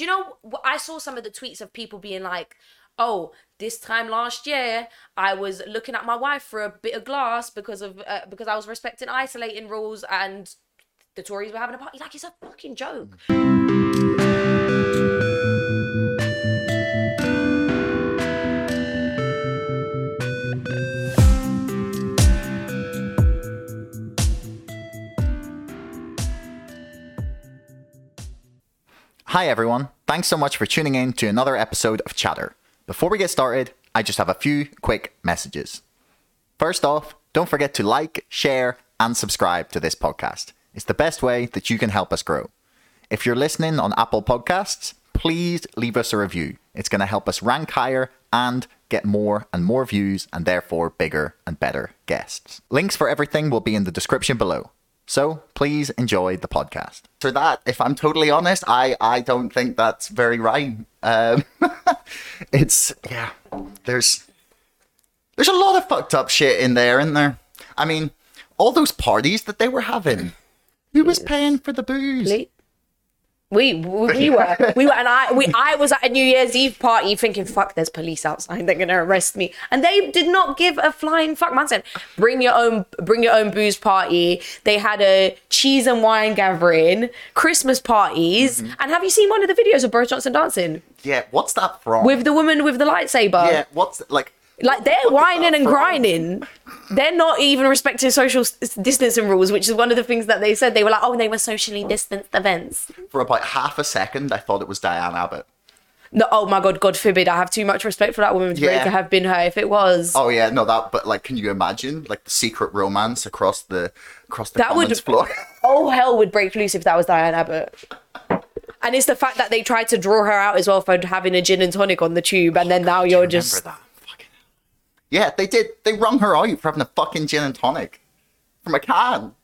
do you know? I saw some of the tweets of people being like, "Oh, this time last year, I was looking at my wife for a bit of glass because of uh, because I was respecting isolating rules and." The Tories were having a party. Like it's a fucking joke. Hi everyone, thanks so much for tuning in to another episode of Chatter. Before we get started, I just have a few quick messages. First off, don't forget to like, share, and subscribe to this podcast. It's the best way that you can help us grow. If you're listening on Apple Podcasts, please leave us a review. It's going to help us rank higher and get more and more views and therefore bigger and better guests. Links for everything will be in the description below. So please enjoy the podcast. For that, if I'm totally honest, I, I don't think that's very right. Um, it's yeah, there's there's a lot of fucked up shit in there, isn't there? I mean, all those parties that they were having. Who was paying for the booze? We, we we were we were and I we I was at a New Year's Eve party thinking fuck there's police outside. They're gonna arrest me. And they did not give a flying fuck. Man said bring your own bring your own booze party. They had a cheese and wine gathering Christmas parties. Mm-hmm. And have you seen one of the videos of Boris Johnson dancing? Yeah, what's that from? with the woman with the lightsaber. Yeah, what's like? Like they're whining and grinding. They're not even respecting social s- distancing rules, which is one of the things that they said. They were like, "Oh, they were socially distanced events." For about half a second, I thought it was Diane Abbott. No, oh my god, God forbid! I have too much respect for that woman to Yeah. to have been her. If it was, Oh yeah, no, that. But like, can you imagine like the secret romance across the across the That would- floor? oh hell would break loose if that was Diane Abbott. And it's the fact that they tried to draw her out as well for having a gin and tonic on the tube, and then now you're Remember just that? Yeah, they did. They wrung her out for having a fucking gin and tonic from a can.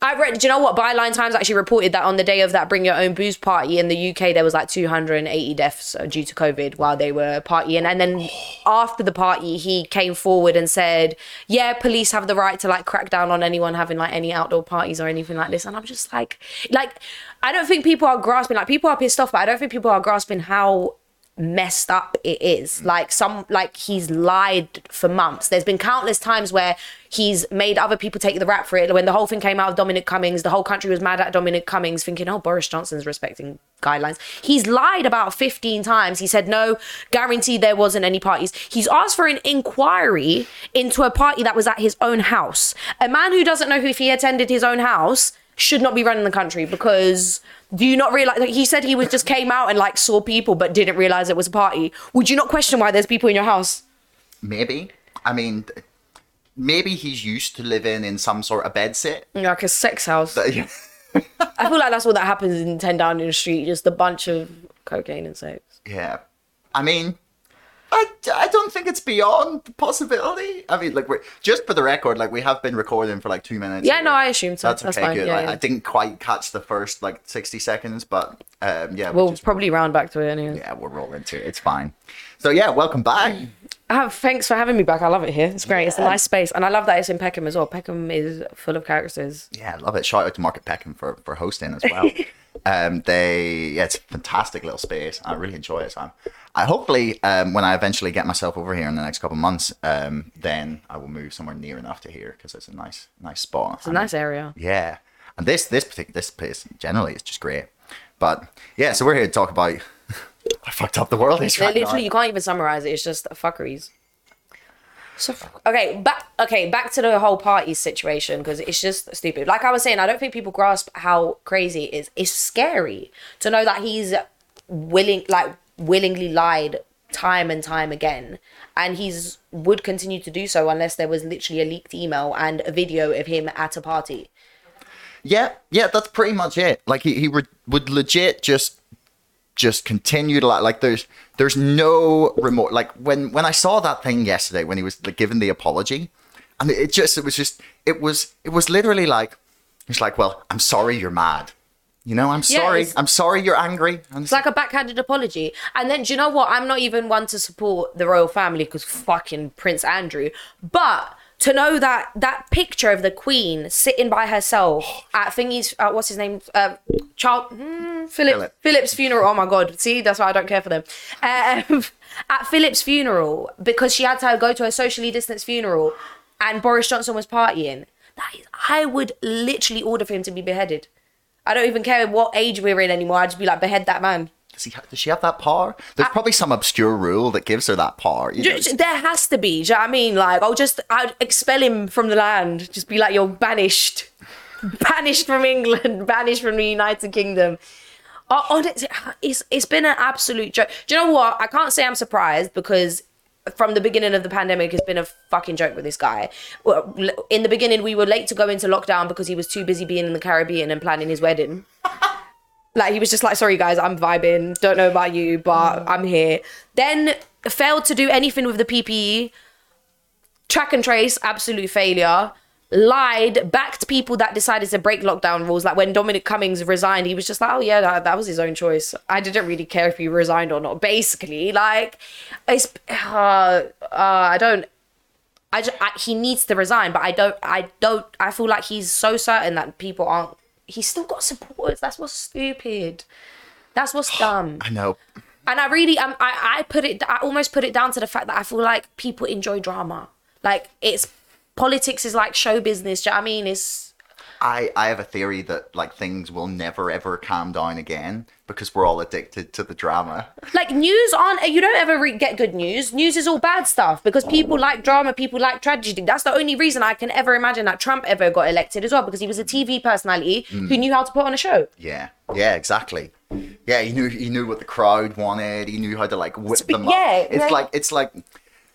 I read. Do you know what? Byline Times actually reported that on the day of that Bring Your Own Booze party in the UK, there was like 280 deaths uh, due to COVID while they were partying. And then after the party, he came forward and said, "Yeah, police have the right to like crack down on anyone having like any outdoor parties or anything like this." And I'm just like, like, I don't think people are grasping. Like, people are pissed off, but I don't think people are grasping how messed up it is. Mm. Like some like he's lied for months. There's been countless times where he's made other people take the rap for it. When the whole thing came out of dominic cummings the whole country was mad at dominic cummings thinking oh boris johnson's respecting guidelines. He's lied about 15 times. He said no guaranteed there wasn't any parties. He's asked for an inquiry into a party that was at his own house. A man who doesn't know if he attended his own house should not be running the country because do you not realize like he said he was just came out and like saw people but didn't realize it was a party would you not question why there's people in your house Maybe. I mean, maybe he's used to living in some sort of bed sit. Mm, like a sex house i feel like that's what that happens in 10 Downing Street just a bunch of cocaine and sex Yeah. I mean, I, I don't think it's beyond possibility. I mean, like, we're just for the record, like, we have been recording for like two minutes. yeah here. no i assume so That's that's, okay, fine good. yeah, Like, yeah. I didn't quite catch the first like 60 seconds, but um, yeah, we'll we probably round back to it anyway yeah, we'll roll into it. It's fine. So, yeah, welcome back. Ah, thanks for having me back. I love it here. It's great. It's a nice space, and I love that it's in Peckham as well. Peckham is full of characters. Yeah, I love it. Shout out to Market Peckham for, for hosting as well. um, they yeah, it's a fantastic little space. I really enjoy it. So I'm, I hopefully um, when I eventually get myself over here in the next couple of months, um, then I will move somewhere near enough to here because it's a nice nice spot. It's a nice area. Yeah, and this this particular this place generally is just great. But yeah, so we're here to talk about I fucked up the world is right Literally, now. you can't even summarize it. It's just fuckeries. So okay, back okay back to the whole party situation because it's just stupid. Like I was saying, I don't think people grasp how crazy it is. It's scary to know that he's willing, like willingly lied time and time again, and he's would continue to do so unless there was literally a leaked email and a video of him at a party. Yeah, yeah, that's pretty much it. Like he, he re- would legit just just continue to like like there's there's no remote like when when I saw that thing yesterday when he was like, given the apology and it just it was just it was it was literally like he's like well I'm sorry you're mad you know I'm Yeah, sorry I'm sorry you're angry and It's like a backhanded apology. And then, do you know what? I'm not even one to support the royal family because fucking Prince Andrew. But to know that that picture of the queen sitting by herself at thingy's uh, what's his name uh child mm, Philip, Philip. Philip's funeral oh my god see that's why I don't care for them um, at Philip's funeral because she had to go to a socially distanced funeral and Boris Johnson was partying that is, I would literally order for him to be beheaded I don't even care what age we're in anymore I'd just be like behead that man Does, he does she have that power? There's probably some obscure rule that gives her that power. There has to be. Do you know what I mean? Like, I'll just I'd expel him from the land. Just be like, you're banished, banished from England, banished from the United Kingdom. Honestly, it's it's been an absolute joke. Do you know what? I can't say I'm surprised because from the beginning of the pandemic, it's been a fucking joke with this guy. Well, In the beginning, we were late to go into lockdown because he was too busy being in the Caribbean and planning his wedding. Like he was just like, sorry guys, I'm vibing. Don't know about you, but mm. I'm here. Then failed to do anything with the PPE. Track and trace, absolute failure. Lied, backed people that decided to break lockdown rules. Like when Dominic Cummings resigned, he was just like, oh yeah, that, that was his own choice. I didn't really care if he resigned or not. Basically, like, it's, uh, uh, I don't, I, just, I he needs to resign, but I don't I don't I feel like he's so certain that people aren't he's still got supporters. That's what's stupid. That's what's dumb. I know. And I really um, I I put it I almost put it down to the fact that I feel like people enjoy drama. Like it's politics is like show business. Do you know I mean? It's I, I have a theory that like things will never ever calm down again because we're all addicted to the drama. like news aren't you don't ever re- get good news news is all bad stuff because people oh. like drama people like tragedy that's the only reason i can ever imagine that trump ever got elected as well because he was a tv personality who mm. knew how to put on a show Yeah, yeah, exactly. Yeah, he knew he knew what the crowd wanted. He knew how to like whip them up. yeah, it's yeah. like it's like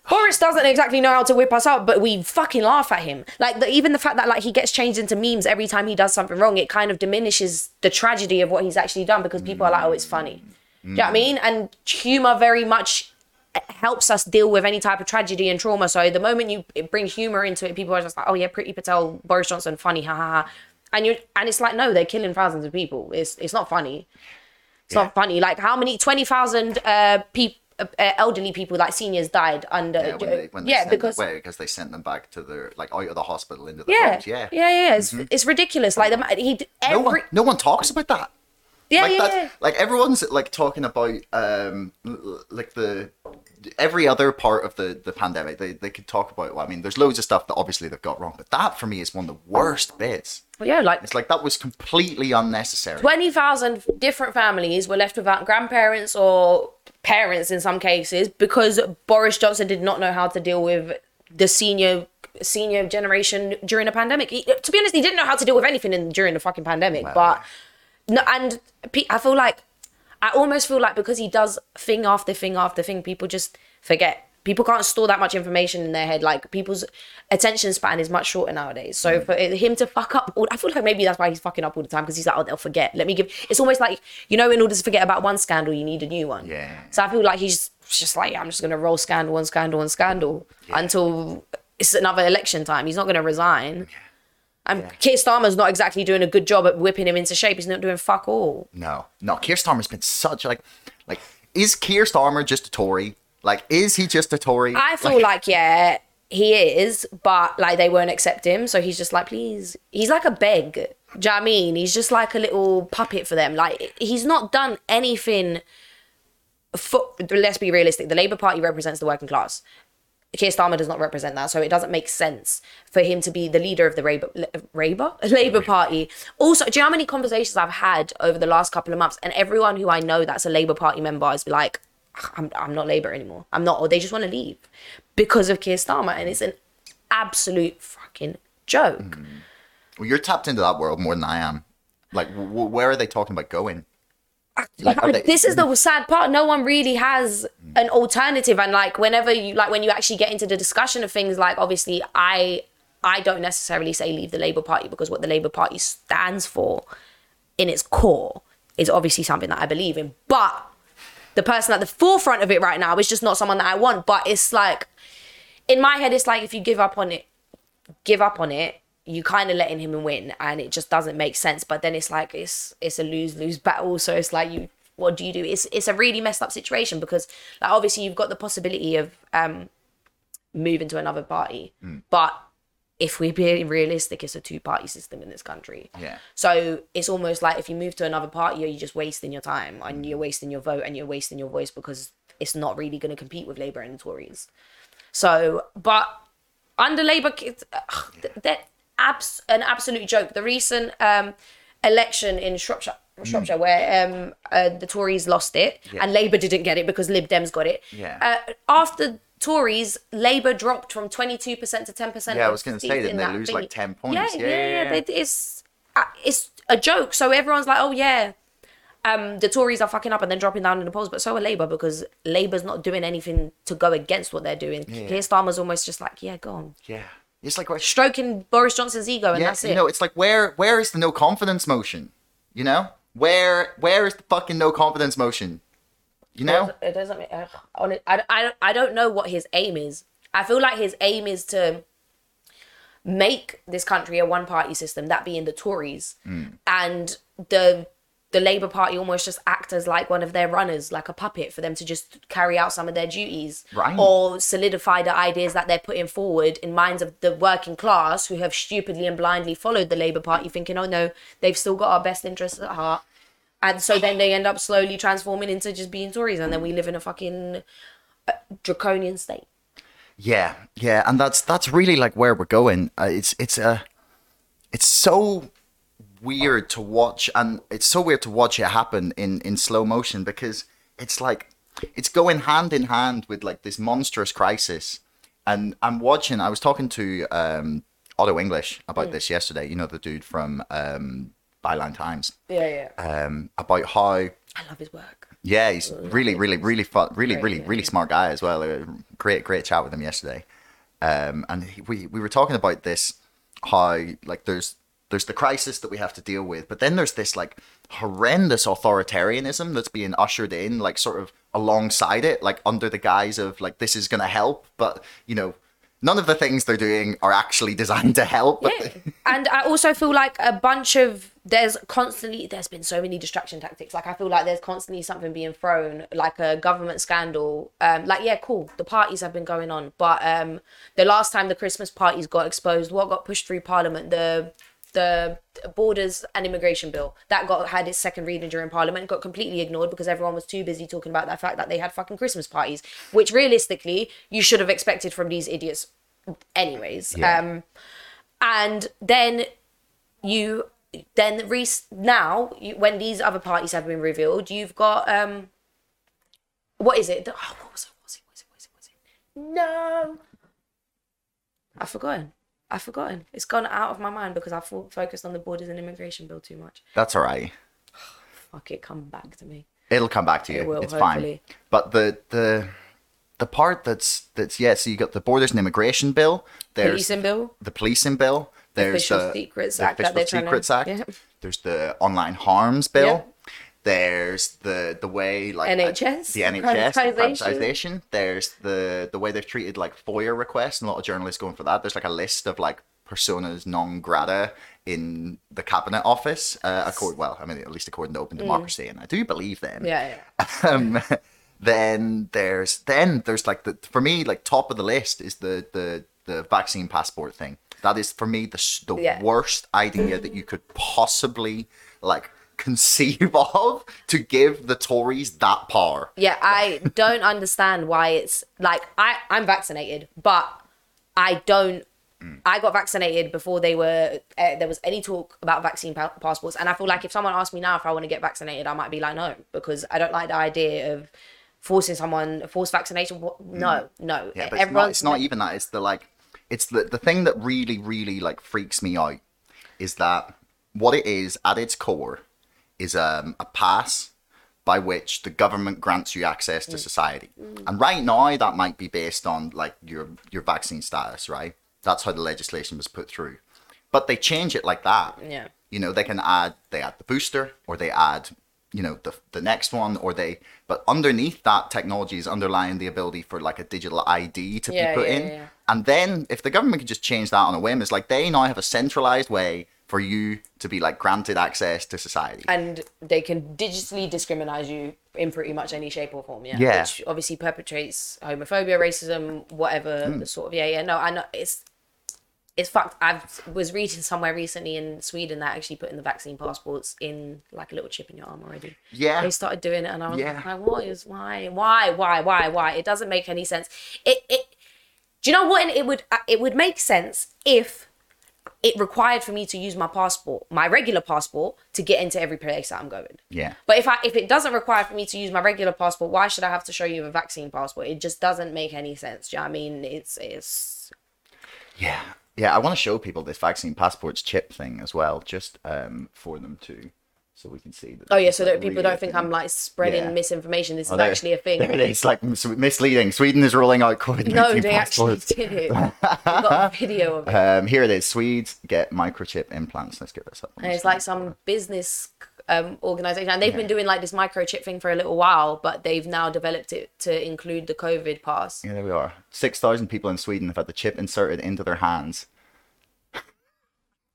Boris doesn't exactly know how to whip us up, but we fucking laugh at him. Like the, even the fact that like he gets changed into memes every time he does something wrong, it kind of diminishes the tragedy of what he's actually done because people are like, oh, it's funny. Do you know what I mean? And humor very much helps us deal with any type of tragedy and trauma. So the moment you it bring humor into it, people are just like, oh yeah, Priti Patel, Boris Johnson, funny, ha ha ha. And you and it's like, no, they're killing thousands of people. It's it's not funny. It's Yeah. not funny. Like how many twenty thousand uh, people. Uh, elderly people like seniors died under yeah, when they, when they yeah sent, because well, because they sent them back to their like out of the hospital into the yeah, homes. Yeah, yeah, yeah. It's, it's ridiculous. Like the he every No one, no one talks about that. yeah, like yeah, that, yeah. like everyone's like talking about um like the every other part of the the pandemic they, they could talk about well, i mean there's loads of stuff that obviously they've got wrong but that for me is one of the worst bits yeah, like it's like that was completely unnecessary twenty thousand different families were left without grandparents or parents in some cases because Boris Johnson did not know how to deal with the senior senior generation during a pandemic. He, to be honest, he didn't know how to deal with anything in, during the fucking pandemic. but no, and I feel like I almost feel like because he does thing after thing after thing, people just forget. People can't store that much information in their head. Like people's attention span is much shorter nowadays. So mm. for him to fuck up, all, I feel like maybe that's why he's fucking up all the time because he's like, oh, they'll forget. Let me give. It's almost like you know, in order to forget about one scandal, you need a new one. Yeah. So I feel like he's just like, I'm just gonna roll scandal and scandal and scandal until it's another election time. He's not gonna resign. Yeah. And Keir Starmer's not exactly doing a good job at whipping him into shape. He's not doing fuck all. no no keir starmer's been such like like is keir starmer just a tory like is he just a tory I feel like, yeah, he is, but like they won't accept him. So he's just like, please. He's like a beg. Do you know what I mean? He's just like a little puppet for them. Like he's not done anything. For, let's be realistic. The Labour Party represents the working class. Keir Starmer does not represent that, so it doesn't make sense for him to be the leader of the Labour, Labour, Labour Party. Also, do you know how many conversations I've had over the last couple of months, and everyone who I know that's a Labour Party member is like, I'm, I'm not Labour anymore. I'm not, or they just want to leave because of Keir Starmer, and it's an absolute fucking joke. Mm-hmm. well, you're tapped into that world more than i am like w- w- where are they talking about going Like, they- this is the mm. sad part. No one really has mm. an alternative, and like whenever you like when you actually get into the discussion of things, like obviously I I don't necessarily say leave the Labour Party because what the Labour Party stands for in its core is obviously something that I believe in, but the person at the forefront of it right now is just not someone that I want. But it's like in my head, it's like if you give up on it, give up on it you kind of letting him win and it just doesn't make sense. But then it's like it's it's a lose lose battle. So it's like you what do you do? It's it's a really messed up situation because like obviously you've got the possibility of um moving to another party. But if we're being realistic, it's a two party system in this country. Yeah. So it's almost like if you move to another party, you're just wasting your time and you're wasting your vote and you're wasting your voice because it's not really going to compete with Labour and the Tories. So, but under Labour, it's- ugh, they're abs- an absolute joke. The recent um, election in Shropshire, Shropshire where um, uh, the Tories lost it and Labour didn't get it because Lib Dems got it. Yeah. Uh, after Tories, Labour dropped from 22% to 10%. Yeah, I was gonna say, seats didn't they that lose, thingy. like, 10 points? Yeah, Yeah, yeah, yeah, yeah. yeah. They- It's, uh, it's a joke. So everyone's like, oh, yeah, um, the Tories are fucking up and then dropping down in the polls, but so are Labour because Labour's not doing anything to go against what they're doing. Keir Starmer's almost just like, yeah, go on. Yeah. It's like, Stroking Boris Johnson's ego and yeah, that's you know, it's like where where is the no confidence motion? You know, where where is the fucking no confidence motion? You know, it doesn't make, uh, on it, I, I, I don't know what his aim is. I feel like his aim is to make this country a one party system, that being the Tories, and the the Labour Party almost just act as like one of their runners, like a puppet for them to just carry out some of their duties, Right. or solidify the ideas that they're putting forward in minds of the working class who have stupidly and blindly followed the Labour Party, thinking, oh no, they've still got our best interests at heart. And so then they end up slowly transforming into just being Tories, and then we live in a fucking uh, draconian state. Yeah, yeah, and that's that's really like where we're going. Uh, it's it's a, it's so weird to watch, and it's so weird to watch it happen in in slow motion because it's like it's going hand in hand with like this monstrous crisis. And I'm watching. I was talking to um, Otto English about this yesterday. You know the dude from um, Byline Times Yeah, yeah. um, about how I love his work. yeah, he's really, really, really fun, really, really, yeah, really smart guy as well. Great, great chat with him yesterday. Um, and he, we we were talking about this how like there's there's the crisis that we have to deal with, but then there's this like horrendous authoritarianism that's being ushered in, like sort of alongside it, like under the guise of like this is gonna help, but you know. None of the things they're doing are actually designed to help. Yeah. and I also feel like a bunch of there's constantly there's been so many distraction tactics. Like I feel like there's constantly something being thrown, like a government scandal. Um, like yeah, cool. The parties have been going on, but um, the last time the Christmas parties got exposed, what got pushed through Parliament, the the borders and immigration bill. That got had its second reading during parliament got completely ignored because everyone was too busy talking about the fact that they had fucking christmas parties which realistically you should have expected from these idiots anyways. Yeah. um and then you then re- now you, when these other parties have been revealed you've got um what is it? Oh, what was it what was it? What was it? What was it, what was it? no. I've forgotten i've forgotten it's gone out of my mind because i fo- focused on the borders and immigration bill too much that's all right. fuck it come back to me It'll come back to you. It will, it's hopefully. fine. But the the the part that's that's yeah, so you got the borders and immigration bill. There's policing bill the policing bill. There's Official the Secrets the Act that Official they're trying to- Secrets Act. yeah. There's the online harms bill. There's the the way like uh, NHS, the NHS privatisation. privatization. There's the the way they've treated like FOIA requests, and a lot of journalists going for that. There's like a list of like personas non grata in the cabinet office. Uh, accord, well, I mean, at least according to Open Democracy, and I do believe them Mm. yeah yeah um, then there's then there's like the for me like top of the list is the the the vaccine passport thing. That is for me the the Yeah. worst idea that you could possibly like conceive of to give the Tories that power. Yeah, I don't understand why it's like I I'm vaccinated, but I don't. I got vaccinated before they were uh, there was any talk about vaccine pa- passports, and I feel like if someone asked me now if I want to get vaccinated, I might be like no because I don't like the idea of forcing someone forced vaccination. What- No, no. Yeah, but it's not, it's not even that. It's the like, it's the the thing that really, really like freaks me out is that what it is at its core is um, a pass by which the government grants you access to society. And right now, that might be based on like your your vaccine status, right? That's how the legislation was put through. But they change it like that. Yeah. You know, they can add they add the booster or they add you know the the next one or they but underneath that technology is underlying the ability for like a digital ID to Yeah, be put yeah, in. yeah. And then if the government can just change that on a whim, it's like they now have a centralized way for you to be like granted access to society. and they can digitally discriminate you in pretty much any shape or form. Yeah, Yeah. which obviously perpetrates homophobia, racism, whatever Hmm. the sort of yeah, yeah. No, I know it's it's fucked. I was reading somewhere recently in Sweden that actually putting the vaccine passports in like a little chip in your arm already. Yeah. They started doing it, and I was Yeah. like, "What is why, why, why, why, why?" It doesn't make any sense. It, it. Do you know what? It would, it would make sense if it required for me to use my passport, my regular passport, to get into every place that I'm going. Yeah. But if I if it doesn't require for me to use my regular passport, why should I have to show you a vaccine passport? It just doesn't make any sense. Do you know what I mean? It's it's Yeah. Yeah, I want to show people this vaccine passports chip thing as well, just um, for them to, so we can see. That oh yeah, so like, people don't think thing. I'm like spreading Yeah. misinformation. This Oh, is there- actually a thing. There it is, like misleading. Sweden is rolling out COVID No, they actually did it. Got a video of it. Um, here it is. Swedes get microchip implants. Let's get this up. And it's like some business um, organization, and they've been doing like this microchip thing for a little while, but they've now developed it to include the COVID pass. Yeah, there we are. 6,000 people in Sweden have had the chip inserted into their hands.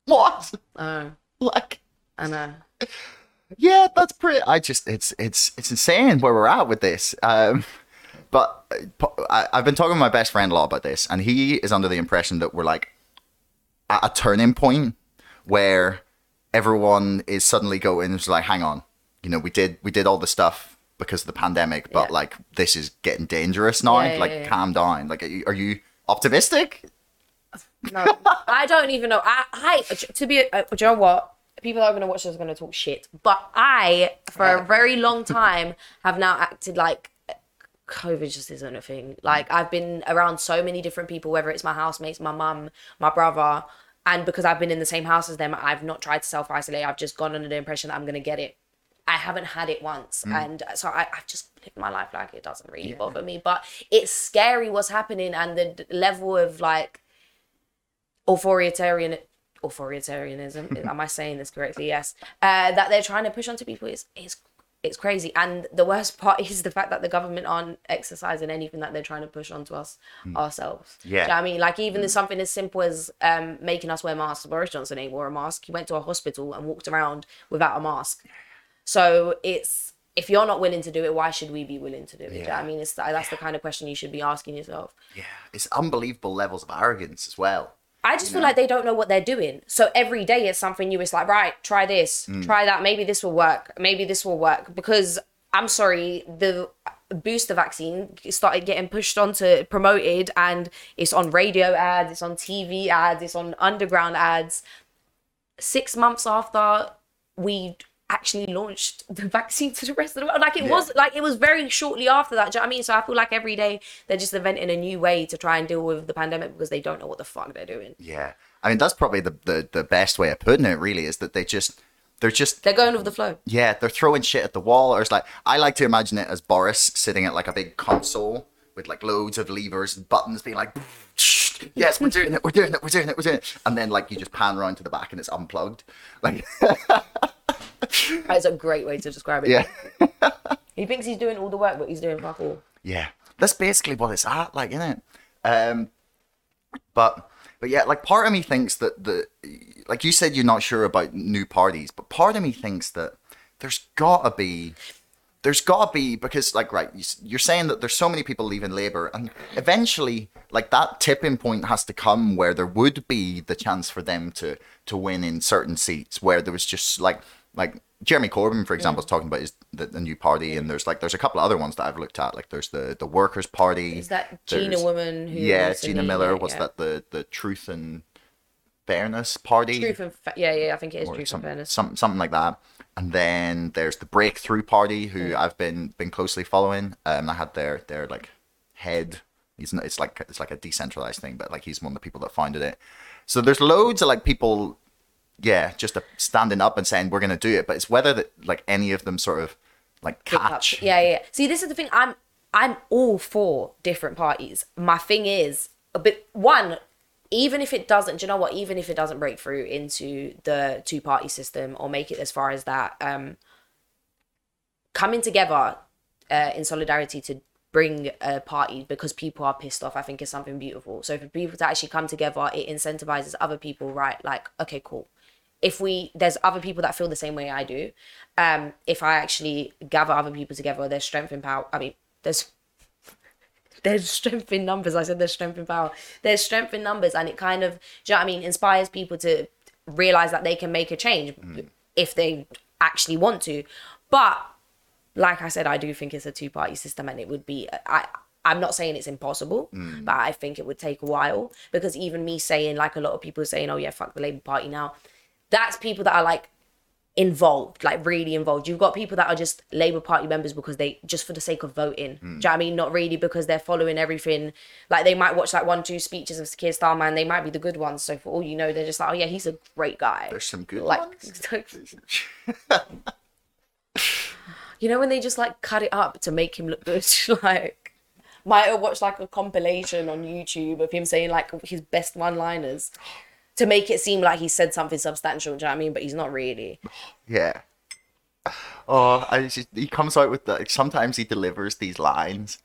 what? Oh, Like, I know. Yeah, that's pretty. I just, it's, it's, it's insane where we're at with this. Um, but I, I've been talking to my best friend a lot about this, and he is under the impression that we're like at a turning point where everyone is suddenly going, it's like, hang on, you know, we did, we did all the stuff because of the pandemic, but Yeah. like this is getting dangerous now. Yeah, like, yeah. calm down. Like, are you, are you optimistic? No, I don't even know. I, I to be, uh, do you know what? People that are going to watch this are going to talk shit. But I, for a very long time, have now acted like COVID just isn't a thing. Like I've been around so many different people, whether it's my housemates, my mum, my brother, and because I've been in the same house as them, I've not tried to self isolate. I've just gone under the impression that I'm going to get it. I haven't had it once, mm. and uh, so I, I've just lived my life like it doesn't really bother me. But it's scary what's happening and the level of like authoritarian authoritarianism. Am i saying this correctly? Yes. Uh, that they're trying to push onto people is is it's crazy. And the worst part is the fact that the government aren't exercising anything that they're trying to push onto us ourselves. Yeah. Do you know what i mean? Like even something as simple as um, making us wear masks boris johnson ain't wore a mask. He went to a hospital and walked around without a mask. So it's if you're not willing to do it why should we be willing to do it? Do you know i mean? It's that's the kind of question you should be asking yourself. Yeah, it's unbelievable levels of arrogance as well. I just feel like they don't know what they're doing. So every day it's something new. It's like, right, try this, mm. try that. Maybe this will work. Maybe this will work. Because I'm sorry, the booster vaccine started getting pushed onto promoted and it's on radio ads, it's on TV ads, it's on underground ads. Six months after we actually launched the vaccine to the rest of the world. Like it Yeah. was like it was very shortly after that. Do you know what I mean? So I feel like every day they're just inventing a new way to try and deal with the pandemic because they don't know what the fuck they're doing. Yeah, I mean that's probably the, the the best way of putting it. Really, is that they just they're just They're going with the flow. yeah they're throwing shit at the wall. Or it's like I like to imagine it as Boris sitting at like a big console with like loads of levers and buttons, being like. Yes, we're doing it. We're doing it. We're doing it. We're doing it. And then, like, you just pan around to the back and it's unplugged. Like, That's a great way to describe it. yeah, He thinks he's doing all the work, but he's doing fuck all. yeah. That's basically what it's at, like, isn't it? Um, but but yeah, like part of me thinks that the like you said you're not sure about new parties, but part of me thinks that there's gotta be there's gotta be because like right you're saying that there's so many people leaving labor and eventually like that tipping point has to come where there would be the chance for them to to win in certain seats where there was just like like Jeremy Corbyn for example is talking about is the, the new party and there's like there's a couple of other ones that I've looked at like there's the the workers party Is that Gina woman who yeah Gina Miller was yeah. that the the truth and fairness party Truth and fa- yeah, yeah, I think it is or truth some, and fairness. some, something like that. And then there's the Breakthrough Party, Mm. who I've been been closely following. Um, I had their their like head. He's not, it's like it's like a decentralized thing, but like he's one of the people that founded it. So there's loads of like people, yeah, just uh, standing up and saying we're gonna do it. But it's whether that like any of them sort of like catch. Yeah, yeah. yeah. See, this is the thing. I'm I'm all for different parties. My thing is, a bit one. Even if it doesn't, do you know what? Even if it doesn't break through into the two party system or make it as far as that, um, coming together uh, in solidarity to bring a party because people are pissed off, I think is something beautiful. So for people to actually come together, it incentivizes other people, right? Like, okay, cool. If we there's other people that feel the same way I do, um, if I actually gather other people together, there's strength in power. I mean, there's there's strength in numbers. I said there's strength in power. There's strength in numbers, and it kind of, do you know what I mean, inspires people to realize that they can make a change if they actually want to. But like I said, I do think it's a two party system, and it would be. I I'm not saying it's impossible, but I think it would take a while because even me saying, like a lot of people saying, "Oh yeah, fuck the Labour Party now," that's people that are like involved, like really involved. You've got people that are just Labour Party members because they just for the sake of voting. Do you know what I mean? Not really because they're following everything. Like they might watch like one, two speeches of Keir Starmer and they might be the good ones. So for all you know, they're just like, oh yeah, he's a great guy. There's some good like, ones. you know when they just like cut it up to make him look good, like. Might have watched like a compilation on YouTube of him saying like his best one-liners oh, to make it seem like he said something substantial. Do you know what I mean? But he's not really. Yeah. Oh, I just, he comes out with the. Sometimes he delivers these lines,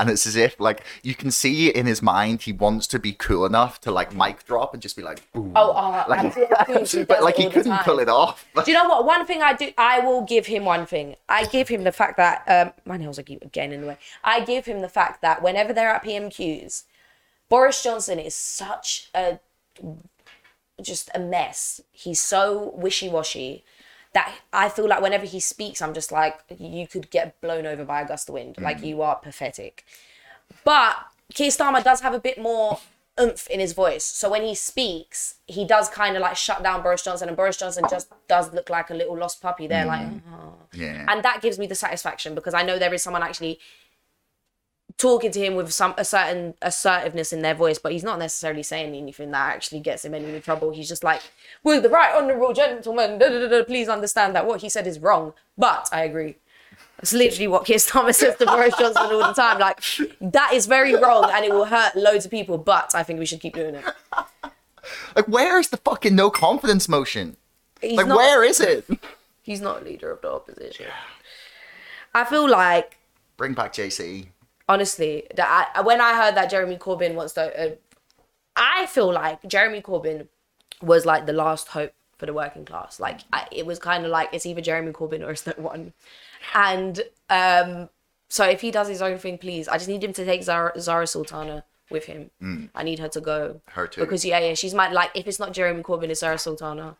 and it's as if like you can see in his mind he wants to be cool enough to like mic drop and just be like, Boom. Oh, oh, like, but like He he does it all the couldn't time. pull it off. Do you know what? One thing I do, I will give him one thing. I give him the fact that um, my nails are getting in the way. I give him the fact that whenever they're at PMQs, Boris Johnson is such a just a mess. He's so wishy washy that I feel like whenever he speaks, I'm just like, you could get blown over by a gust of wind. Mm. Like you are pathetic. But Keir Starmer does have a bit more oomph in his voice. So when he speaks, he does kind of like shut down Boris Johnson, and Boris Johnson just does look like a little lost puppy there, like, mm. "Oh." Yeah. and that gives me the satisfaction because I know there is someone actually talking to him with some a certain assertiveness in their voice, but he's not necessarily saying anything that actually gets him any trouble. He's just like, "Well, the right honourable gentleman, da, da, da, please understand that what he said is wrong." But I agree. It's literally what Keir Starmer says to Boris Johnson all the time. Like that is very wrong, and it will hurt loads of people. But I think we should keep doing it. Like, where's the fucking no confidence motion? He's Like, not, where is it? He's not a leader of the opposition. I feel like Bring back JC. Honestly, that I, when I heard that Jeremy Corbyn wants to, uh, I feel like Jeremy Corbyn was like the last hope for the working class. Like I, it was kind of like it's either Jeremy Corbyn or it's no one. And um, so if he does his own thing, please, I just need him to take Zara, Zara Sultana with him. I need her to go. Her too. Because yeah, yeah, she's my like. If it's not Jeremy Corbyn, it's Zara Sultana.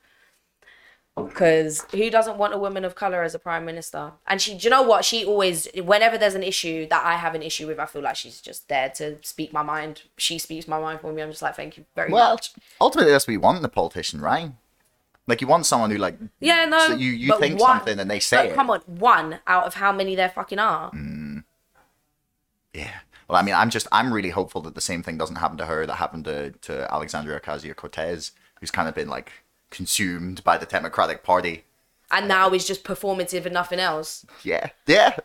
Because who doesn't want a woman of color as a prime minister? And she, do you know what? She always, whenever there's an issue that I have an issue with, I feel like she's just there to speak my mind. She speaks my mind for me. I'm just like, thank you very Well, much. ultimately, that's what you want in a politician, right? Like, you want someone who, like, Yeah, no. so you, you think one- something and they say it. come on, one out of how many there fucking are. Mm. Yeah. Well, I mean, I'm just, I'm really hopeful that the same thing doesn't happen to her that happened to, to Alexandria Ocasio Cortez, who's kind of been, like, consumed by the Democratic Party. And now is just performative and nothing else. Yeah. Yeah.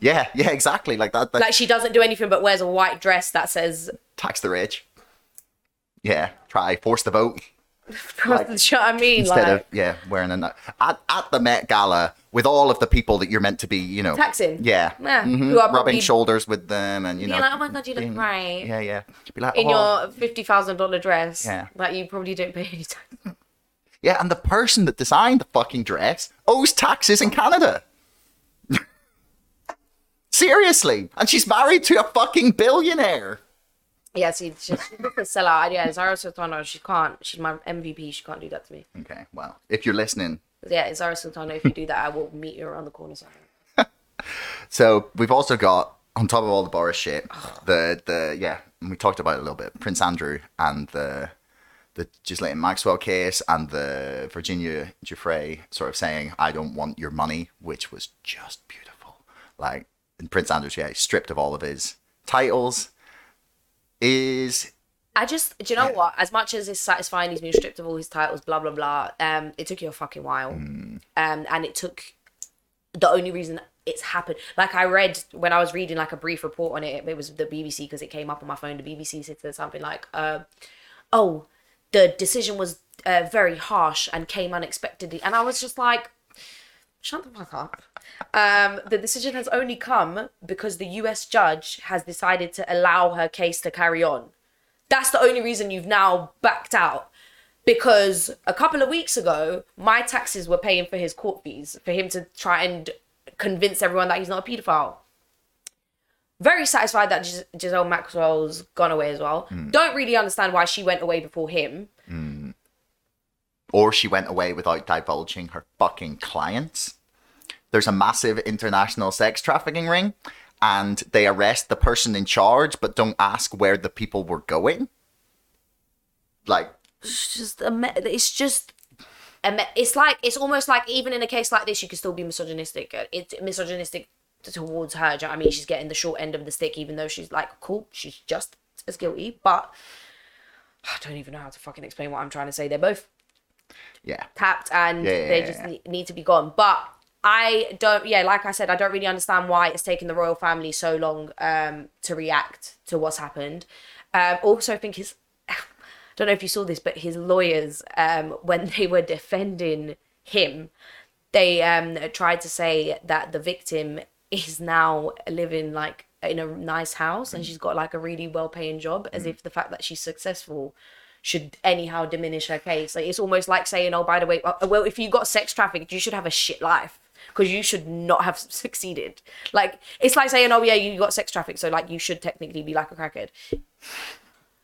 Yeah. Yeah, exactly. Like that. that Like she doesn't do anything but wears a white dress that says, tax the rich. Yeah. Try, force the vote. do you know what I mean? Instead like, of, yeah, wearing a. At, at the Met Gala with all of the people that you're meant to be, you know. Taxing. Yeah. Yeah, Mhm. who are Rubbing probably- shoulders with them and, you know. like, oh my god, you look being- great. Yeah, yeah. Be like, In oh. your fifty thousand dollar dress Yeah. that you probably don't pay any tax. Yeah, and the person that designed the fucking dress owes taxes in Canada. Seriously. And she's married to a fucking billionaire. Yeah, see, she's she's a sellout. Yeah, Zara Sultana, she can't. She's my MVP. She can't do that to me. Okay, well, if you're listening. Yeah, Zara Sultana. If you do that, I will meet you around the corner somewhere. So we've also got, on top of all the Boris shit, the, the yeah, and we talked about it a little bit, Prince Andrew and the the Ghislaine Maxwell case and the Virginia Giuffre sort of saying, I don't want your money, which was just beautiful. Like, and Prince Andrew's, yeah, he's stripped of all of his titles. Is I just, do you know what? As much as it's satisfying, he's been stripped of all his titles, blah blah blah. Um, it took you a fucking while, um, and it took the only reason it's happened. Like I read when I was reading like a brief report on it. It was the BBC because it came up on my phone. The BBC said something like, uh, "Oh, the decision was uh, very harsh and came unexpectedly," and I was just like, "Shut the fuck up." Um, the decision has only come because the US judge has decided to allow her case to carry on. That's the only reason you've now backed out. Because a couple of weeks ago, my taxes were paying for his court fees for him to try and convince everyone that he's not a paedophile. Very satisfied that Gis- Giselle Maxwell's gone away as well. Hmm. Don't really understand why she went away before him. Hmm. Or she went away without divulging her fucking clients. There's a massive international sex trafficking ring, and they arrest the person in charge, but don't ask where the people were going. Like, It's just a it's just a it's like it's almost like even in a case like this you could still be misogynistic it's misogynistic towards her you know i mean? She's getting the short end of the stick even though she's like cool. She's just as guilty but i don't even know how to fucking explain what i'm trying to say. They're both yeah. tapped and Yeah, yeah, they just yeah. need to be gone. But i don't yeah like i said i don't really understand why it's taken the royal family so long um to react to what's happened. Um also I think his I don't know if you saw this but his lawyers um when they were defending him they um tried to say that the victim is now living like in a nice house and she's got like a really well paying job as if the fact that she's successful should anyhow diminish her case like it's almost like saying oh by the way uh, well if you got sex trafficked you should have a shit life because you should not have succeeded like it's like saying oh yeah you got sex trafficked so like you should technically be like a crackhead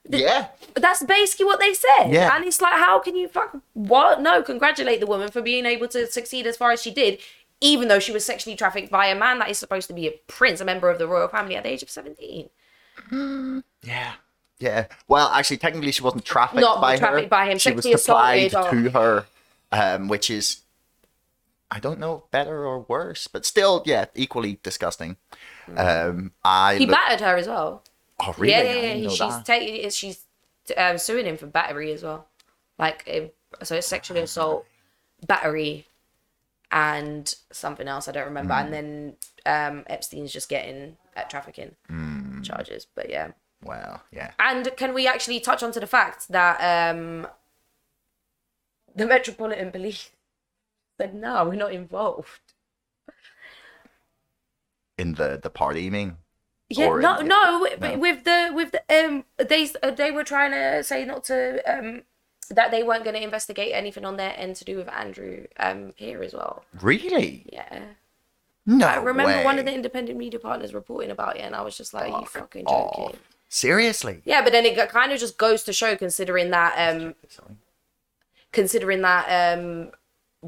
Yeah. that's basically what they said. Yeah. And it's like, how can you fuck what? No, congratulate the woman for being able to succeed as far as she did, even though she was sexually trafficked by a man that is supposed to be a prince, a member of the royal family at the age of 17. Yeah. Yeah. Well, actually, technically, she wasn't trafficked Not by trafficked her. by him, She was supplied to her, um, which is, I don't know, better or worse, but still, yeah, equally disgusting. Um, I He look- battered her as well. oh really? Yeah, I yeah, didn't yeah. know She's that. taking she's um, suing him for battery as well. Like, um, so it's sexual assault, battery, and something else I don't remember. Hmm. And then um, Epstein's just getting at trafficking Hmm. charges. But yeah. Well, yeah. And can we actually touch on to the fact that um, the Metropolitan Police said no, we're not involved. In the the party, you mean? Yeah, Or no, in- no, with- no. with the with the um, they uh, they were trying to say not to um that they weren't going to investigate anything on their end to do with Andrew um here as well. Really? Yeah, No. I remember one of the independent media partners reporting about it, and I was just like, "Are you Fuck fucking joking?" Seriously? Yeah, but then it kind of just goes to show, considering that um considering that um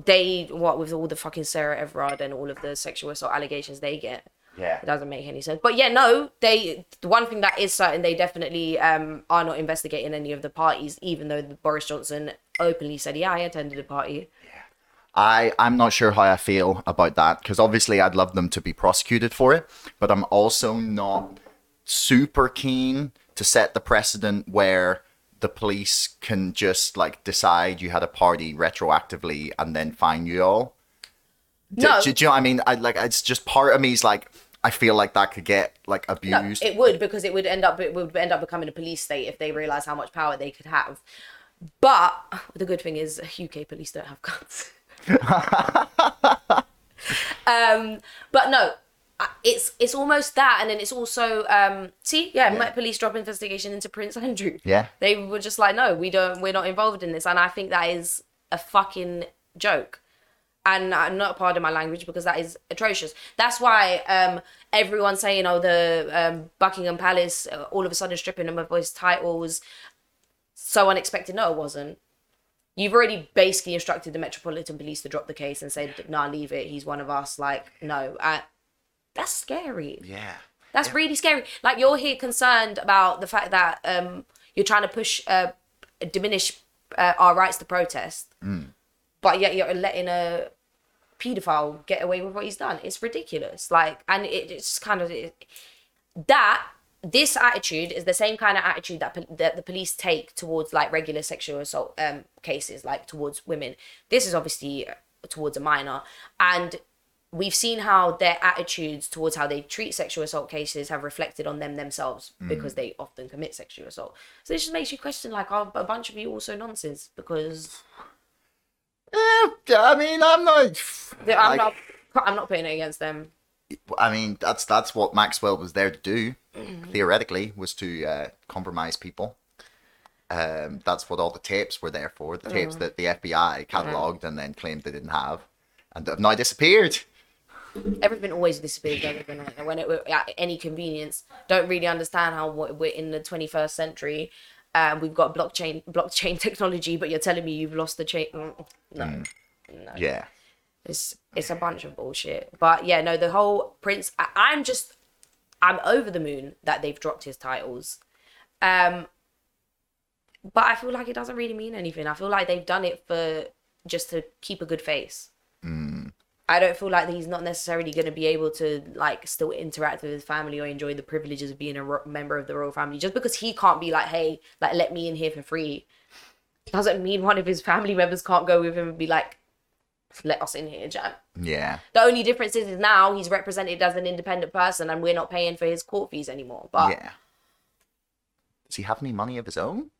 they what with all the fucking Sarah Everard and all of the sexual assault allegations they get. Yeah. It doesn't make any sense. But yeah, no, they the one thing that is certain, they definitely um are not investigating any of the parties, even though Boris Johnson openly said, Yeah, I attended a party. Yeah. I I'm not sure how I feel about that because obviously I'd love them to be prosecuted for it, but I'm also not super keen to set the precedent where the police can just like decide you had a party retroactively and then fine you all. Do, No. do, do you know what I mean? I like it's just part of me is like I feel like that could get like No, abused. it would because it would end up it would end up becoming a police state if they realize how much power they could have. But the good thing is UK police don't have guns. um, but no, it's it's almost that, and then it's also um, see, yeah, Met Police drop investigation into Prince Andrew. Yeah. they were just like, no, we don't, we're not involved in this, and I think that is a fucking joke. And I'm not part of my language because that is atrocious. That's why um, everyone's saying, oh, the um, Buckingham Palace uh, all of a sudden stripping them of his titles. So unexpected. No, it wasn't. You've already basically instructed the Metropolitan Police to drop the case and said, nah, leave it. He's one of us. Like, no. Uh, that's scary. yeah. That's really scary. Like you're here concerned about the fact that um you're trying to push uh diminish uh, our rights to protest, but yet you're letting a pedophile get away with what he's done. It's ridiculous. Like, and it, it's kind of it, that this attitude is the same kind of attitude that that the police take towards like regular sexual assault um cases, like towards women. This is obviously uh, towards a minor, and we've seen how their attitudes towards how they treat sexual assault cases have reflected on them themselves because they often commit sexual assault. So this just makes you question like, are a bunch of you also nonsense? Because Eh, I mean, I'm not. I'm like- not, I'm not putting it against them. I mean, that's that's what Maxwell was there to do. Mm-hmm. Theoretically, was to uh, compromise people. Um, that's what all the tapes were there for. The tapes Mm-hmm. that the FBI cataloged and then claimed they didn't have, and have now disappeared. Everything always big. Everything like when it at any convenience. Don't really understand how we're in the 21st century. Um, we've got blockchain blockchain technology, but you're telling me you've lost the chain. Mm, No, no. Yeah. It's it's a bunch of bullshit. But yeah, no, the whole Prince. I, I'm just, I'm over the moon that they've dropped his titles. Um, but I feel like it doesn't really mean anything. I feel like they've done it for just to keep a good face. I don't feel like he's not necessarily going to be able to like still interact with his family or enjoy the privileges of being a ro- member of the royal family just because he can't be like, hey, like let me in here for free. Doesn't mean one of his family members can't go with him and be like, let us in here, Jam. Yeah. The only difference is, is now he's represented as an independent person and we're not paying for his court fees anymore. But Yeah. Does he have any money of his own?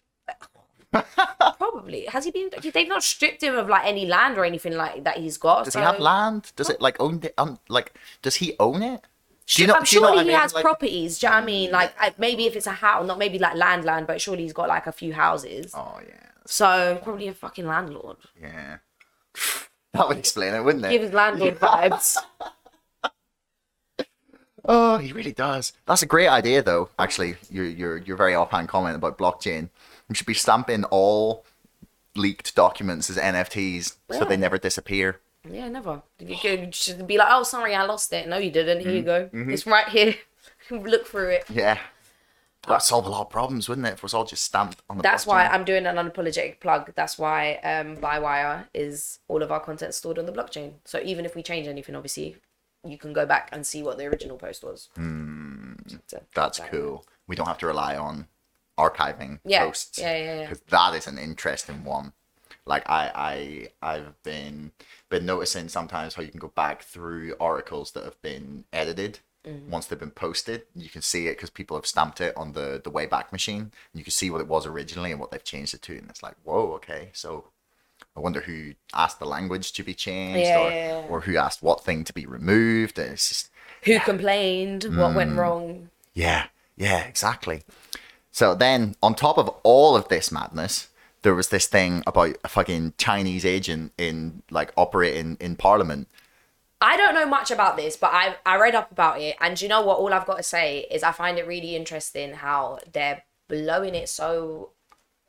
Probably has he been? They've not stripped him of like any land or anything like that he's got. Does so- he have land? Does it like own the um, like does he own it? Do I'm do you know sure what I he mean? has Like- properties. Do you know what I mean? Like I, maybe if it's a house, not maybe like land, land, but surely he's got like a few houses. Oh yeah. So probably a fucking landlord. Yeah. That would explain it, wouldn't it? Give his landlord vibes. Oh, he really does. That's a great idea, though. Actually, your your your very offhand comment about blockchain. We should be stamping all leaked documents as NFTs so they never disappear. Yeah, never. You could just be like, oh, sorry, I lost it. No, you didn't. Here you go. Mm-hmm. It's right here. Look through it. Yeah. That'd solve a lot of problems, wouldn't it? If it was all just stamped on the That's blockchain. why I'm doing an unapologetic plug. That's why um, Bywire is all of our content stored on the blockchain. So even if we change anything, obviously, you can go back and see what the original post was. So, Hmm. That's cool. We don't have to rely on archiving Yeah, posts. yeah, yeah, yeah. Because that is an interesting one. Like I, I, I've been been noticing sometimes how you can go back through articles that have been edited Mm-hmm. once they've been posted. You can see it because people have stamped it on the the Wayback Machine. You can see what it was originally and what they've changed it to, and it's like, whoa, okay. So I wonder who asked the language to be changed, Yeah, or yeah, yeah. or who asked what thing to be removed. And It's just Who complained? What went Hmm. wrong? yeah, yeah, exactly. So then, on top of all of this madness, there was this thing about a fucking Chinese agent in like operating in Parliament. I don't know much about this, but I I read up about it, and you know what? All I've got to say is I find it really interesting how they're blowing it so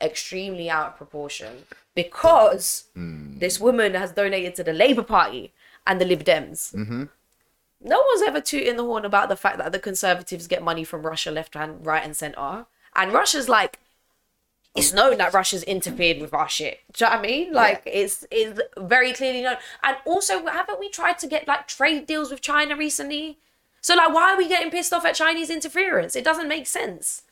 extremely out of proportion because this woman has donated to the Labour Party and the Lib Dems. Mm-hmm. No one's ever tooting the horn about the fact that the Conservatives get money from Russia left and right and centre, and Russia's like it's known that Russia's interfered with our shit. Do you know what I mean? Like it's it's very clearly known. And also, haven't we tried to get like trade deals with China recently? So like, why are we getting pissed off at Chinese interference? It doesn't make sense.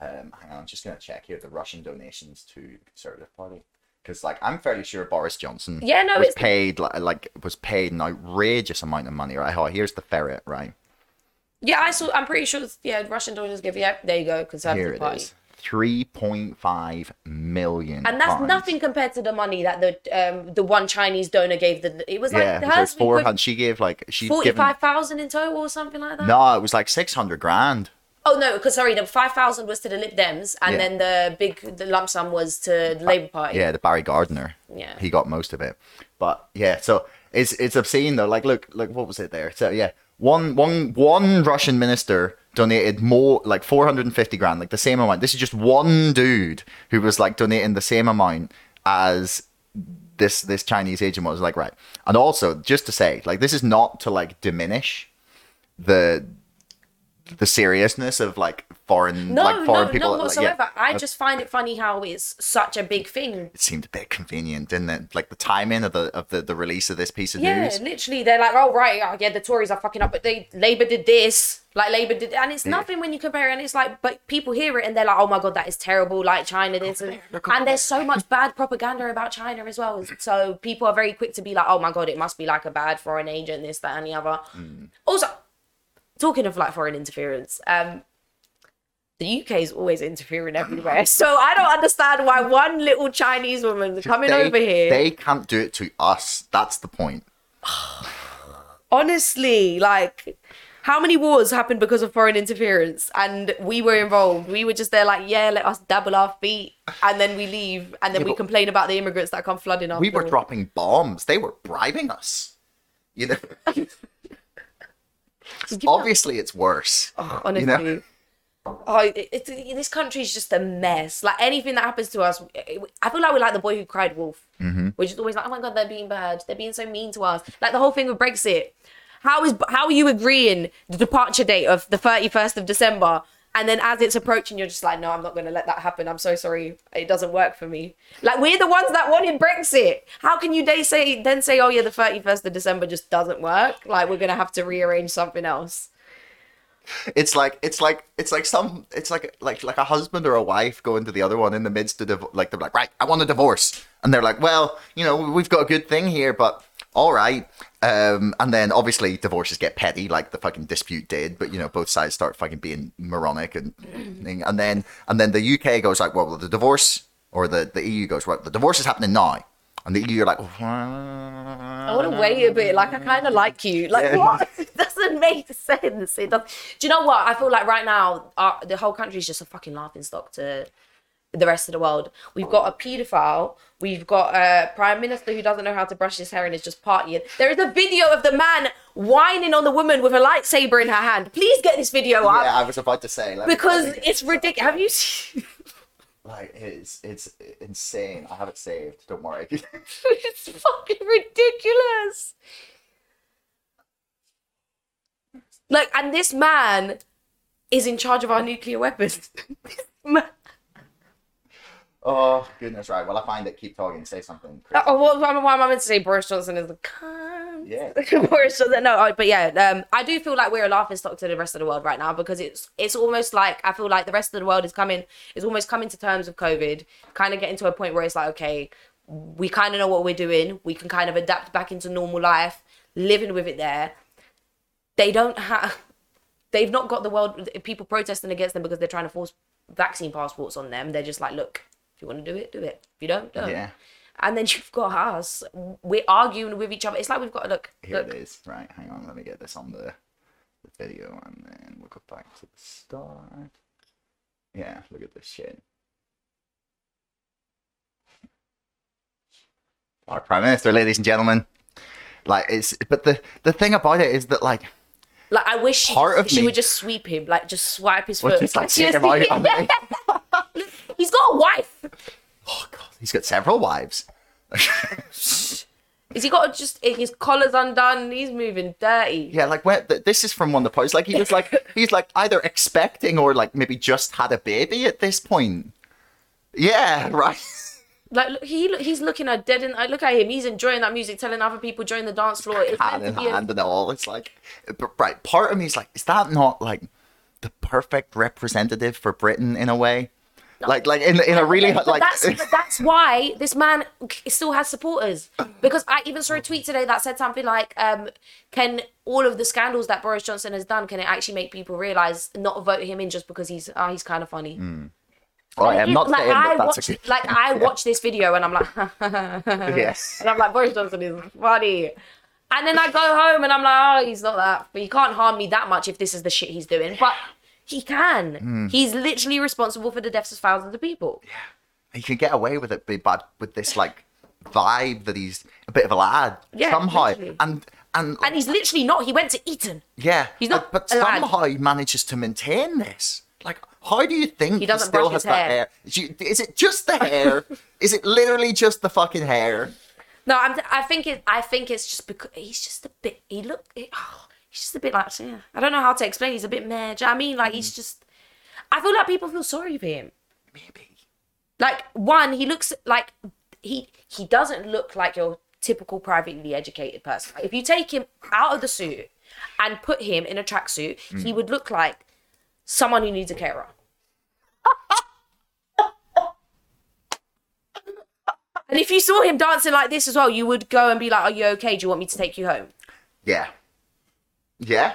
Um, hang on, I'm just gonna check here the Russian donations to the Conservative Party because, like, I'm fairly sure Boris Johnson, Yeah, no, was it's- paid like, like was paid an outrageous amount of money. Right? Oh, here's the ferret. Right Yeah, I saw. I'm pretty sure. It's, yeah, Russian donors give. Yeah, there you go. Conservative here it Party. is. Three point five million. And that's pounds. nothing compared to the money that the um the one Chinese donor gave. The it was like Yeah, so hers it's four hundred. She gave like she forty given. five thousand in total or something like that. No, it was like six hundred grand. Oh no, because sorry, the five thousand was to the Lib Dems, and Yeah. then the big the lump sum was to the Labour Party. Yeah, the Barry Gardiner. Yeah. He got most of it. But yeah, so it's it's obscene though. Like look, look what was it there? So yeah, one one one Russian minister donated more like 450 grand, like the same amount. This is just one dude who was like donating the same amount as this this Chinese agent was like right. And also just to say, like this is not to like diminish the the seriousness of like foreign No, like foreign no, people not like, yeah. I just find it funny how it's such a big thing. it seemed a bit convenient, didn't it? Like the timing of the of the, the release of this piece of Yeah, news. Yeah, literally, they're like, oh right, oh, yeah, the Tories are fucking up, but they Labour did this, like Labour did, and it's nothing when you compare it. And it's like, but people hear it and they're like, oh my god, that is terrible. Like China this, and, and there's so much bad propaganda about China as well. So people are very quick to be like, oh my god, it must be like a bad foreign agent, this, that, and the other. Mm. Also, talking of like foreign interference, um, the UK is always interfering everywhere. So I don't understand why one little Chinese woman coming They, over here. they can't do it to us. That's the point. honestly like how many wars happened because of foreign interference and we were involved we were just there like yeah let us dabble our feet and then we leave and then Yeah, we complain about the immigrants that come flooding our We were dropping bombs. They were bribing us. You know, obviously it's worse. Oh, you honestly. know? Oh, it, this country is just a mess. Like anything that happens to us, I feel like we're like the boy who cried wolf. Mm-hmm. We're just always like, oh my god, they're being bad. They're being so mean to us. Like the whole thing with Brexit. How is how are you agreeing the departure date of the thirty first of December, and then as it's approaching, you're just like, no, I'm not going to let that happen. I'm so sorry, it doesn't work for me. Like we're the ones that wanted Brexit. How can you they say then say, oh yeah, the thirty first of December just doesn't work? Like we're gonna have to rearrange something else. It's like it's like it's like some it's like like like a husband or a wife going to the other one in the midst of div- like they're like right I want a divorce and they're like well you know we've got a good thing here but all right um and then obviously divorces get petty like the fucking dispute did but you know both sides start fucking being moronic and and then and then the UK goes like well the divorce or the the EU goes right the divorce is happening now and the EU are like I want to wait a bit. Like I kind of like you. Like Yeah. what? It doesn't make sense. It does. Do you know what? I feel like right now, our, the whole country is just a fucking laughing stock to the rest of the world. We've got a paedophile. We've got a prime minister who doesn't know how to brush his hair and is just partying. There is a video of the man whining on the woman with a lightsaber in her hand. Please get this video up yeah I was about to say because it's ridiculous. Have you seen? like it's it's insane I have it saved don't worry it's fucking ridiculous. Like, and this man is in charge of our nuclear weapons. Ma- oh goodness right well I find it keep talking say something oh, what, why, am I meant to say Boris Johnson is the cunt? Yeah. Boris Johnson. No, oh, but yeah, um, I do feel like we're a laughing stock to the rest of the world right now because it's it's almost like I feel like the rest of the world is coming is almost coming to terms with COVID, kind of getting to a point where it's like okay, we kind of know what we're doing, we can kind of adapt back into normal life, living with it there. They don't have. They've not got the world people protesting against them because they're trying to force vaccine passports on them. They're just like, look, if you want to do it, do it. If you don't, don't. Yeah. And then you've got us. We're arguing with each other. It's like we've got to look. Here look. it is. Right, hang on. Let me get this on the, the video, and then we'll go back to the start. Yeah, look at this shit. Our prime minister, ladies and gentlemen. Like it's, but the the thing about it is that like Like I wish she, Part of she me- would just sweep him, like just swipe his foot. just, like, take him out. He's got a wife. oh god, he's got several wives. Is he got just eh, his collar's undone? He's moving dirty. Yeah, like when th- this is from one of the posts. Like he was like he's like either expecting or like maybe just had a baby at this point. Yeah, right. Like look, he look, he's looking at dead and I look at him. He's enjoying that music, telling other people join the dance floor. It's hand in be a- hand and all. It's like, but right. Part of me is like, is that not like the perfect representative for Britain in a way? Like, like in in a really But like. that's but that's why this man still has supporters because I even saw a tweet today that said something like, um, "Can all of the scandals that Boris Johnson has done can it actually make people realize not vote him in just because he's oh, he's kind of funny?" oh, I'm not like saying I that that's watch, a good. like I watch this video and I'm like, Yes. and I'm like Boris Johnson is funny, and then I go home and I'm like, oh, he's not that, but he can't harm me that much if this is the shit he's doing, but he can. Hmm. He's literally responsible for the deaths of thousands of people. Yeah. He can get away with it, but with this like vibe that he's a bit of a lad Yeah, somehow, literally. and and And he's literally not. He went to Eton. yeah, he's not But, but a lad. somehow he manages to maintain this. Like, how do you think He doesn't still has his that hair. hair? Is you- Is it just the hair? is it literally just the fucking hair? No, I'm. I think it. I think it's just because he's just a bit. He look. He, oh, he's just a bit like. Yeah, I don't know how to explain. He's a bit mad. Do you know what I mean? Like he's mm. just. I feel like people feel sorry for him. Maybe. Like one, he looks like he he doesn't look like your typical privately educated person. Like, if you take him out of the suit and put him in a tracksuit, mm. he would look like someone who needs a carer. and if you saw him dancing like this as well, you would go and be like, "Are you okay? Do you want me to take you home?" Yeah. Yeah.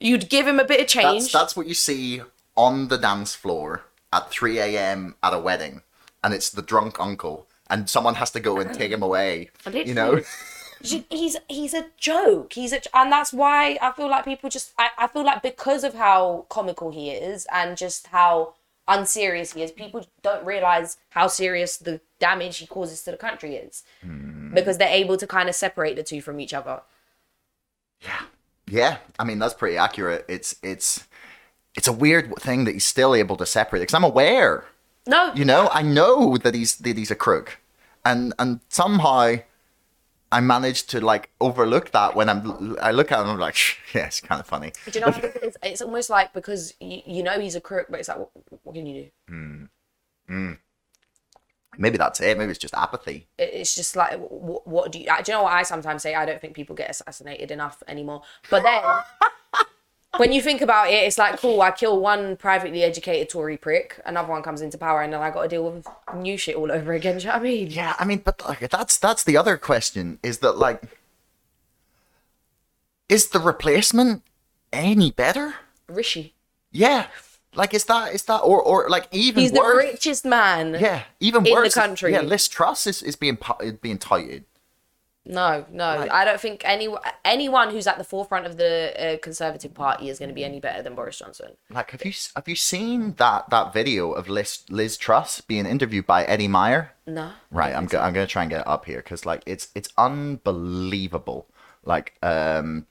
You'd give him a bit of change. That's that's what you see on the dance floor at 3 a.m. at a wedding, and it's the drunk uncle, and someone has to go and take him oh. away. You know. He's he's a joke he's a and that's why i feel like people just I, I feel like because of how comical he is and just how unserious he is people don't realize how serious the damage he causes to the country is hmm. because they're able to kind of separate the two from each other Yeah, yeah. I mean, that's pretty accurate. It's it's it's a weird thing that he's still able to separate because I'm aware. No, You know, I know that he's that he's a crook, and and somehow. I managed to like overlook that when I'm I look at him I'm like yeah it's kind of funny Do you know what it is? It's almost like because you, you know he's a crook, but it's like, what, what can you do? Hmm. Hmm. Maybe that's it maybe it's just apathy It's just like, what, what do you? Do you know what I sometimes say? I don't think people get assassinated enough anymore. But then, when you think about it, it's like, cool. I kill one privately educated Tory prick, another one comes into power, and then I got to deal with new shit all over again. Do you know what I mean? Yeah, I mean, but like that's that's the other question is that like is the replacement any better? Rishi. Yeah. Like is that is that or or like even He's the richest man. Yeah, even in the worse. is- country. Yeah, Liz Truss is, is being being touted. No, no, Like- I don't think any anyone who's at the forefront of the uh, Conservative Party is going to be any better than Boris Johnson. Like have you have you seen that that video of Liz Liz Truss being interviewed by Eddie Meyer? No. Right, I'm go- I'm gonna try and get it up here because like it's it's unbelievable. Like um,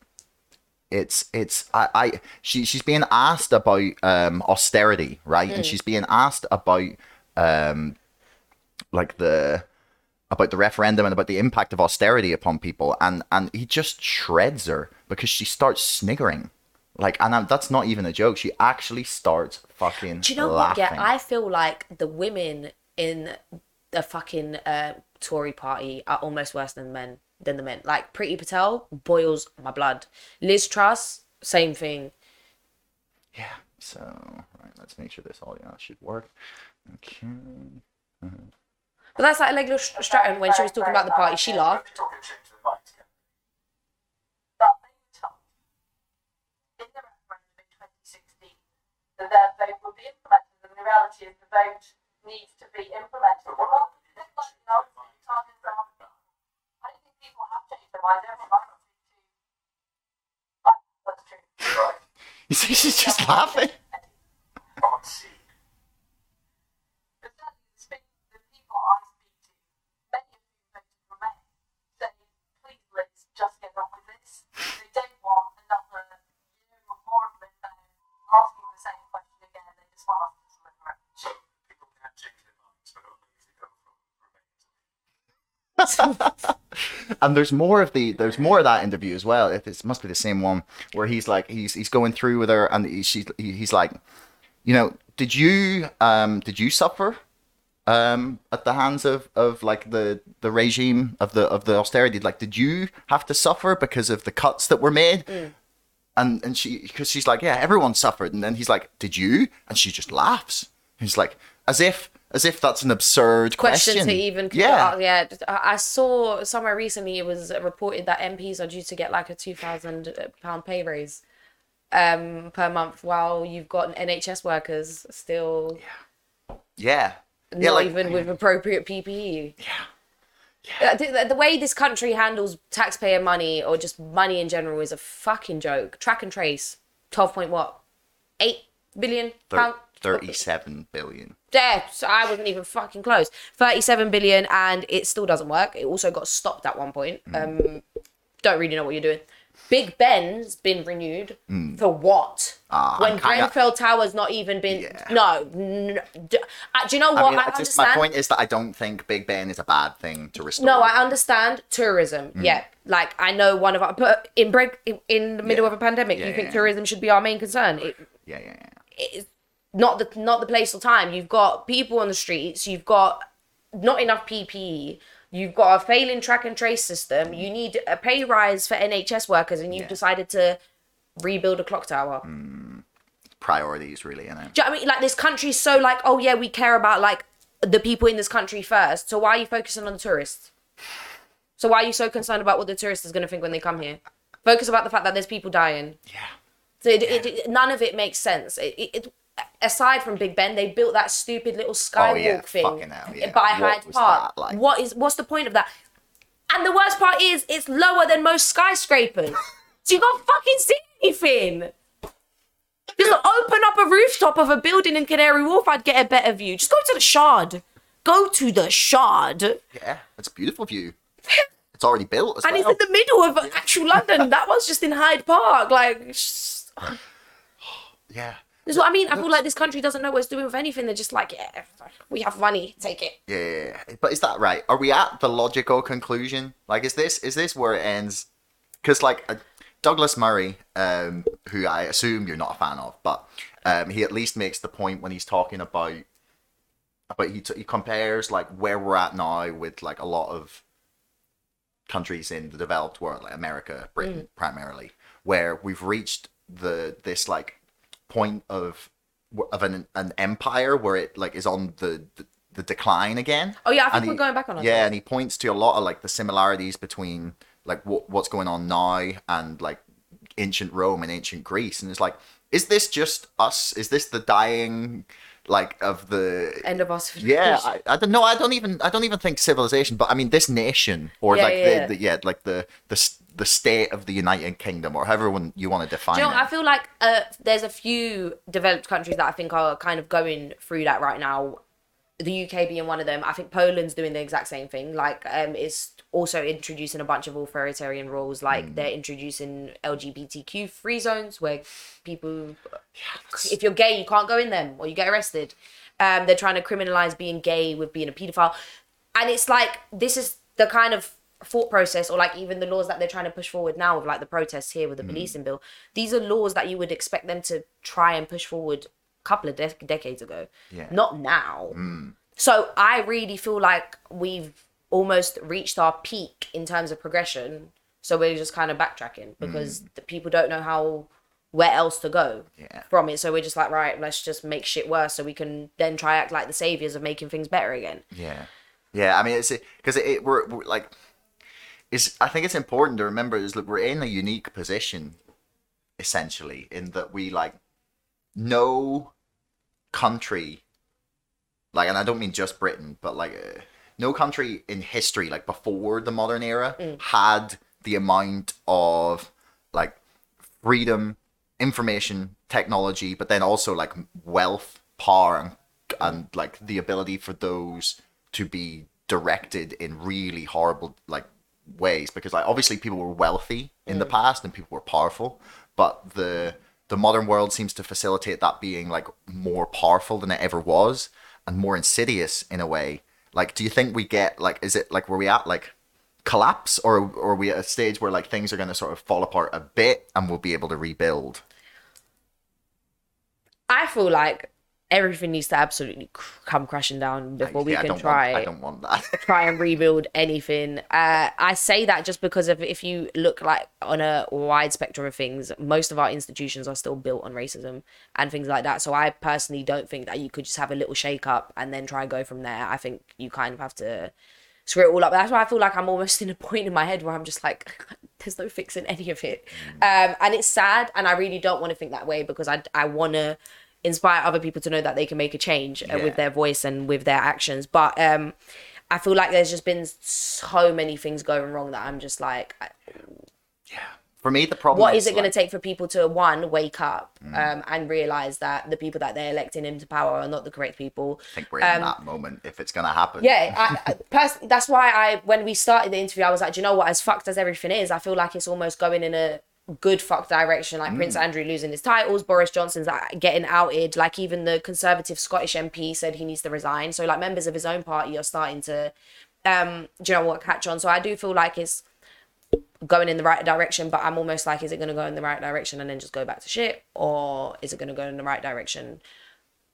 it's it's I, I she she's being asked about um austerity, right? And she's being asked about um like the about the referendum and about the impact of austerity upon people, and and he just shreds her because she starts sniggering. Like, and i that's not even a joke. She actually starts fucking. Do you know laughing. what? Yeah, I feel like the women in the fucking uh, Tory party are almost worse than men than the men. Like Priti Patel boils my blood. Liz Truss, same thing. Yeah. So, right, let's make sure this all yeah, should work. Okay. But that's like Allegra Stratton when she was talking about the party. She laughed. Talking shit to the mic again. That they were told in the referendum in 2016 that their vote would be implemented, and the reality is the vote needs to be implemented. Well, not just like the old targets that have been. I don't think people have changed their minds. Everyone might not be too. Right, That's true. Right. You see, she's just laughing. And there's more of the there's more of that interview as well. It must be the same one where he's like he's he's going through with her and he, she's he's like, you know, did you um did you suffer um at the hands of of like the the regime of the of the austerity? Like, did you have to suffer because of the cuts that were made? And and she because she's like, yeah, everyone suffered. And then he's like, did you? And she just laughs. He's like, as if as if that's an absurd question, question, to even yeah. yeah yeah I I saw somewhere recently it was reported that MPs are due to get like a 2000 pound pay raise um per month while you've got NHS workers still Yeah. not Yeah, like, even with appropriate PPE yeah. The, the- the way this country handles taxpayer money or just money in general is a fucking joke. Track and trace. 12 point what? 8 billion thir- pound 37 billion. there so i wasn't even fucking close 37 billion and it still doesn't work it also got stopped at one point um don't really know what you're doing big ben's been renewed for what Ah, when kinda- grenfell tower's not even been Yeah. no, n- d- uh, do you know what I mean, I understand my point is that I don't think Big Ben is a bad thing to restore. no, I understand tourism. Mm. Yeah, like I know one of our, but in break in the middle Yeah. of a pandemic, Yeah, you think yeah. tourism should be our main concern? It, yeah, yeah, yeah. it's not the not the place or time. You've got people on the streets. You've got not enough PPE. You've got a failing track and trace system. You need a pay rise for NHS workers, and you've Yeah. decided to rebuild a clock tower. Hmm. Priorities, really. Do you know I mean? Like this country's so like, oh yeah, we care about like the people in this country first. So why are you focusing on the tourists? So why are you so concerned about what the tourist is going to think when they come here? Focus about the fact that there's people dying. Yeah. So it, it, it- none of it makes sense. It- aside from Big Ben, they built that stupid little oh, skywalk Oh, yeah, thing hell, yeah. by What Hyde Park. like? What is what's the point of that? And the worst part is, it's lower than most skyscrapers. so you can't fucking see anything. Just open up a rooftop of a building in Canary Wharf, I'd get a better view. Just go to the Shard. Go to the Shard. Yeah, it's a beautiful view. It's already built and it's in the middle of actual London. That one's just in Hyde Park. Like, just- yeah. This is what I mean. I feel like this country doesn't know what it's doing with anything. They're just like, yeah, we have money, take it. Yeah, but is that right? Are we at the logical conclusion? Like, is this is this where it ends? Because like uh, Douglas Murray, um, who I assume you're not a fan of, but um, he at least makes the point when he's talking about about he t- he compares like where we're at now with like a lot of countries in the developed world, like America, Britain primarily, where we've reached the this like point of of an an empire where it like is on the the, the decline again. Oh, yeah, I think And we're he- going back on. Yeah, and he points to a lot of like the similarities between like what what's going on now and like ancient Rome and ancient Greece, and it's like, is this just us? Is this the dying like of the End of us. yeah, I, I don't know. I don't even. I don't even think civilization. But I mean, this nation, or Yeah, like yeah, the, yeah. the yeah, like the the the state of the United Kingdom, or however one you want to define Do you know, it. I feel like uh, there's a few developed countries that I think are kind of going through that right now. The UK being one of them. I think Poland's doing the exact same thing. Like, um, it's also introducing a bunch of authoritarian rules. Like, Mm. they're introducing LGBTQ free zones where people, if you're gay, you can't go in them or you get arrested. Um, they're trying to criminalize being gay with being a pedophile, and it's like this is the kind of thought process or like even the laws that they're trying to push forward now with like the protests here with the mm. policing bill these are laws that you would expect them to try and push forward a couple of dec decades ago. Yeah. not now. Mm. So i really feel like we've almost reached our peak in terms of progression so we're just kind of backtracking mm. because the people don't know how where else to go Yeah. from it. So we're just like right let's just make shit worse so we can then try act like the saviors of making things better again. Yeah, yeah. I mean, it's because it, it we're, we're like, it's. I think it's important to remember is that we're in a unique position, essentially, in that we like, no country, like, and I don't mean just Britain, but like, uh, no country in history, like before the modern era, had the amount of like freedom, information, technology, but then also like wealth, power, and, and like the ability for those to be directed in really horrible like ways. Because like obviously people were wealthy in the mm. past and people were powerful, but the the modern world seems to facilitate that being like more powerful than it ever was and more insidious in a way. Like, do you think we get like is it like where we at like collapse or or are we at a stage where like things are going to sort of fall apart a bit and we'll be able to rebuild I feel like everything needs to absolutely cr- come crashing down before we Yeah, I can don't try want, i don't want that try and rebuild anything. Uh, I say that just because of if you look like on a wide spectrum of things, most of our institutions are still built on racism and things like that. So I personally don't think that you could just have a little shake up and then try and go from there. I think you kind of have to screw it all up. That's why I feel like I'm almost in a point in my head where I'm just like, there's no fixing any of it. Um, and it's sad, and I really don't want to think that way because I I want to inspire other people to know that they can make a change uh, Yeah. with their voice and with their actions. But um, I feel like there's just been so many things going wrong that I'm just like, I- for me the problem what is it going to take for people to one wake up Mm. um, and realize that the people that they're electing into power are not the correct people? I think we're in that moment if it's going to happen Um, Yeah, I, I, pers- that's why I when we started the interview, I was like, Do you know what? As fucked as everything is, I feel like it's almost going in a good fuck direction. Like Prince Andrew losing his titles, Boris Johnson's uh, getting outed. Like even the conservative Scottish MP said he needs to resign. So like members of his own party are starting to, um, do you know what, catch on. So I do feel like it's going in the right direction, but I'm almost like, is it going to go in the right direction and then just go back to shit, or is it going to go in the right direction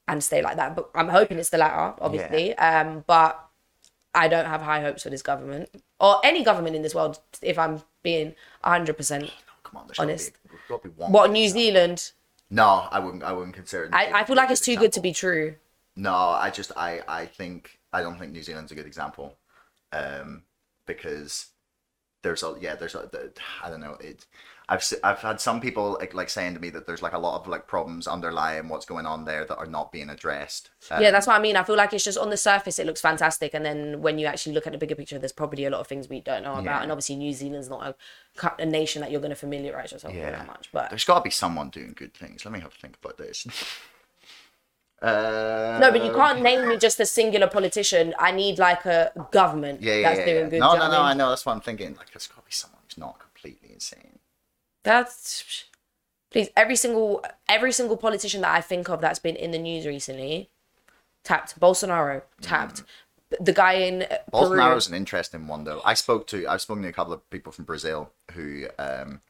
and stay like that? But I'm hoping it's the latter, obviously. Um, but I don't have high hopes for this government or any government in this world. If I'm being 100 percent come on honest. be, there's gotta be one what New example. Zealand? no i wouldn't i wouldn't consider New I, I feel like it's too good to be true. No, I just I I think I don't think New Zealand's a good example, um, because there's a yeah there's a the, I don't know it. I've I've had some people like, like saying to me that there's like a lot of like problems underlying what's going on there that are not being addressed. Um, yeah, that's what I mean. I feel like it's just on the surface it looks fantastic, and then when you actually look at the bigger picture, there's probably a lot of things we don't know about. Yeah. And obviously, New Zealand's not a, a nation that you're going to familiarize yourself with that much. But there's got to be someone doing good things. Let me have a think about this. Uh, No, but you can't name me just a singular politician. I need like a government Yeah, yeah, that's yeah. doing yeah. good. No, no, no. I know. That's what I'm thinking. Like, there's got to be someone who's not completely insane. That's please every single every single politician that I think of that's been in the news recently tapped. Bolsonaro tapped. The guy in Bolsonaro. Bolsonaro's an interesting one, though. I spoke to, I've spoken to a couple of people from Brazil who, um,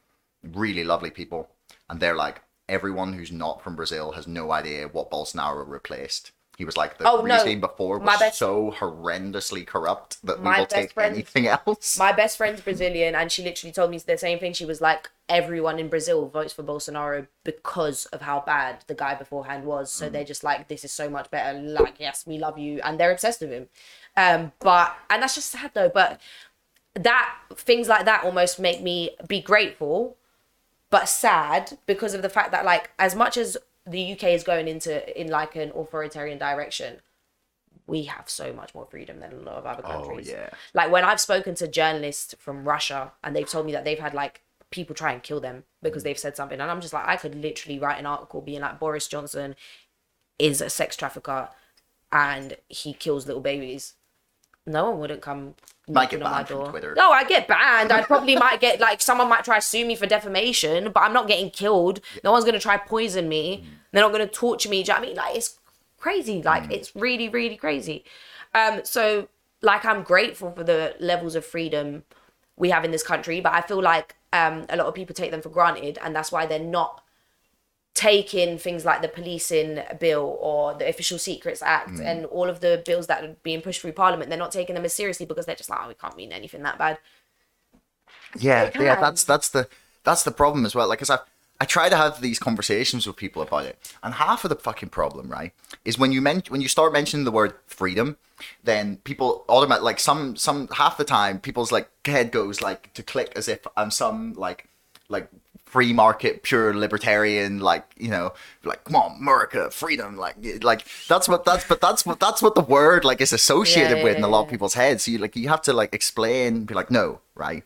really lovely people, and they're like, everyone who's not from Brazil has no idea what Bolsonaro replaced. He was like the Oh, no. regime before was My best- so horrendously corrupt that we will take friend- anything else. My best friend's Brazilian, and she literally told me the same thing. She was like, everyone in Brazil votes for Bolsonaro because of how bad the guy beforehand was. So they're just like, this is so much better. Like, yes, we love you, and they're obsessed with him. Um, but and that's just sad though. But that things like that almost make me be grateful, but sad because of the fact that like as much as the UK is going into in like an authoritarian direction, we have so much more freedom than a lot of other oh, countries. yeah. Like when I've spoken to journalists from Russia and they've told me that they've had like people try and kill them because mm. they've said something, and I'm just like, I could literally write an article being like Boris Johnson is a sex trafficker and he kills little babies. No one wouldn't come Might get knocking on my banned from door. Twitter. No, I get banned. I probably might get like someone might try to sue me for defamation, but I'm not getting killed. No one's gonna try poison me. They're not gonna torture me. Do you know what I mean? Like it's crazy. Like it's really, really crazy. Um, so like I'm grateful for the levels of freedom we have in this country, but I feel like um a lot of people take them for granted, and that's why they're not taking things like the policing bill or the official secrets act Mm. and all of the bills that are being pushed through parliament they're not taking them as seriously because they're just like oh it can't mean anything that bad Yeah, yeah, that's that's the that's the problem as well. Like, I I try to have these conversations with people about it, and half of the fucking problem, right, is when you men- when you start mentioning the word freedom, then people automatic like some some half the time people's like head goes like to click as if I'm some like like free market pure libertarian like you know like come on america freedom like like that's what that's but that's what that's what the word like is associated Yeah, with in a lot of people's heads so you like you have to like explain be like no right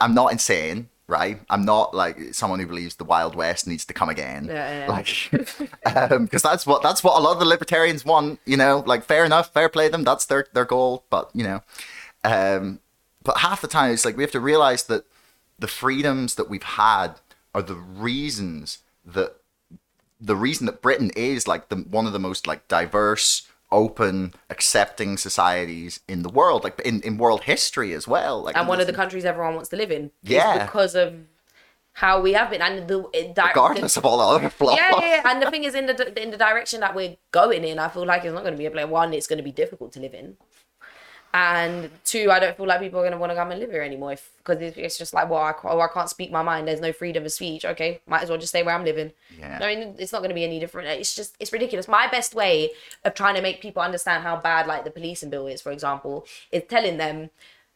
I'm not insane, right? I'm not like someone who believes the Wild West needs to come again. Yeah, yeah. Like, um, because that's what that's what a lot of the libertarians want. You know, like fair enough, fair play them. That's their their goal. But you know, um, but half the time it's like we have to realize that the freedoms that we've had are the reasons that the reason that Britain is like the one of the most like diverse, open, accepting societies in the world, like in, in world history as well. Like and one of the countries everyone wants to live in Yeah. because of how we have been and the di- regardless of all the other flaws. yeah, yeah, and the thing is, in the in the direction that we're going in, I feel like it's not going to be a place. One, it's going to be difficult to live in, and two, I don't feel like people are going to want to come and live here anymore because it's, it's just like, well, I, oh, I can't speak my mind. There's no freedom of speech. Okay, might as well just stay where I'm living. Yeah. I mean, it's not going to be any different. It's just it's ridiculous. My best way of trying to make people understand how bad like the policing bill is, for example, is telling them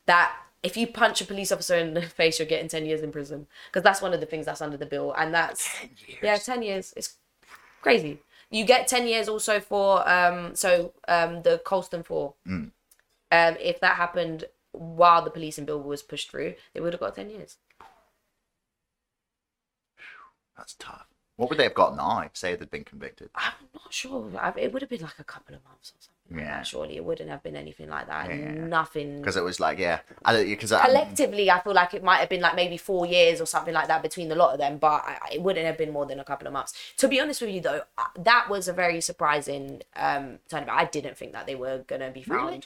that if you punch a police officer in the face, you're getting 10 years in prison. Because that's one of the things that's under the bill. And that's, 10 years. yeah, 10 years. It's crazy. You get 10 years also for, um, so um, the Colston 4. Mm. Um, if that happened while the policing bill was pushed through, they would have got 10 years. That's tough. What would they have got now? Say they'd been convicted. I'm not sure. I, it would have been like a couple of months or something. Yeah. Surely it wouldn't have been anything like that. Yeah. Nothing. Because it was like, yeah, because collectively i feel like it might have been like maybe four years or something like that between the lot of them but I, it wouldn't have been more than a couple of months to be honest with you though uh, that was a very surprising um turn of i didn't think that they were gonna be found Really?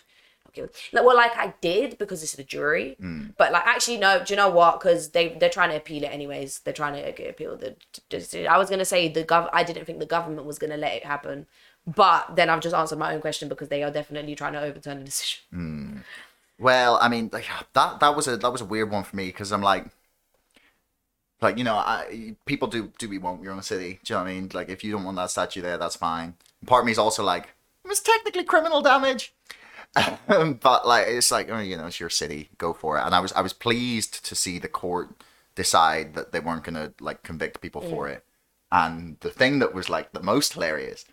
Like, well, like I did because it's the jury, Mm. but like actually no. Do you know what? Because they they're trying to appeal it anyways. They're trying to get- appeal the. decision. I was gonna say the gov. I didn't think the government was gonna let it happen, but then I've just answered my own question because they are definitely trying to overturn the decision. Well, I mean, like that that was a that was a weird one for me because I'm like, like you know, I people do do we want your own city. Do you know what I mean? Like if you don't want that statue there, that's fine. Part of me is also like, it was technically criminal damage. But like it's like oh, you know it's your city go for it. And i was i was pleased to see the court decide that they weren't gonna like convict people for it. And the thing that was like the most hilarious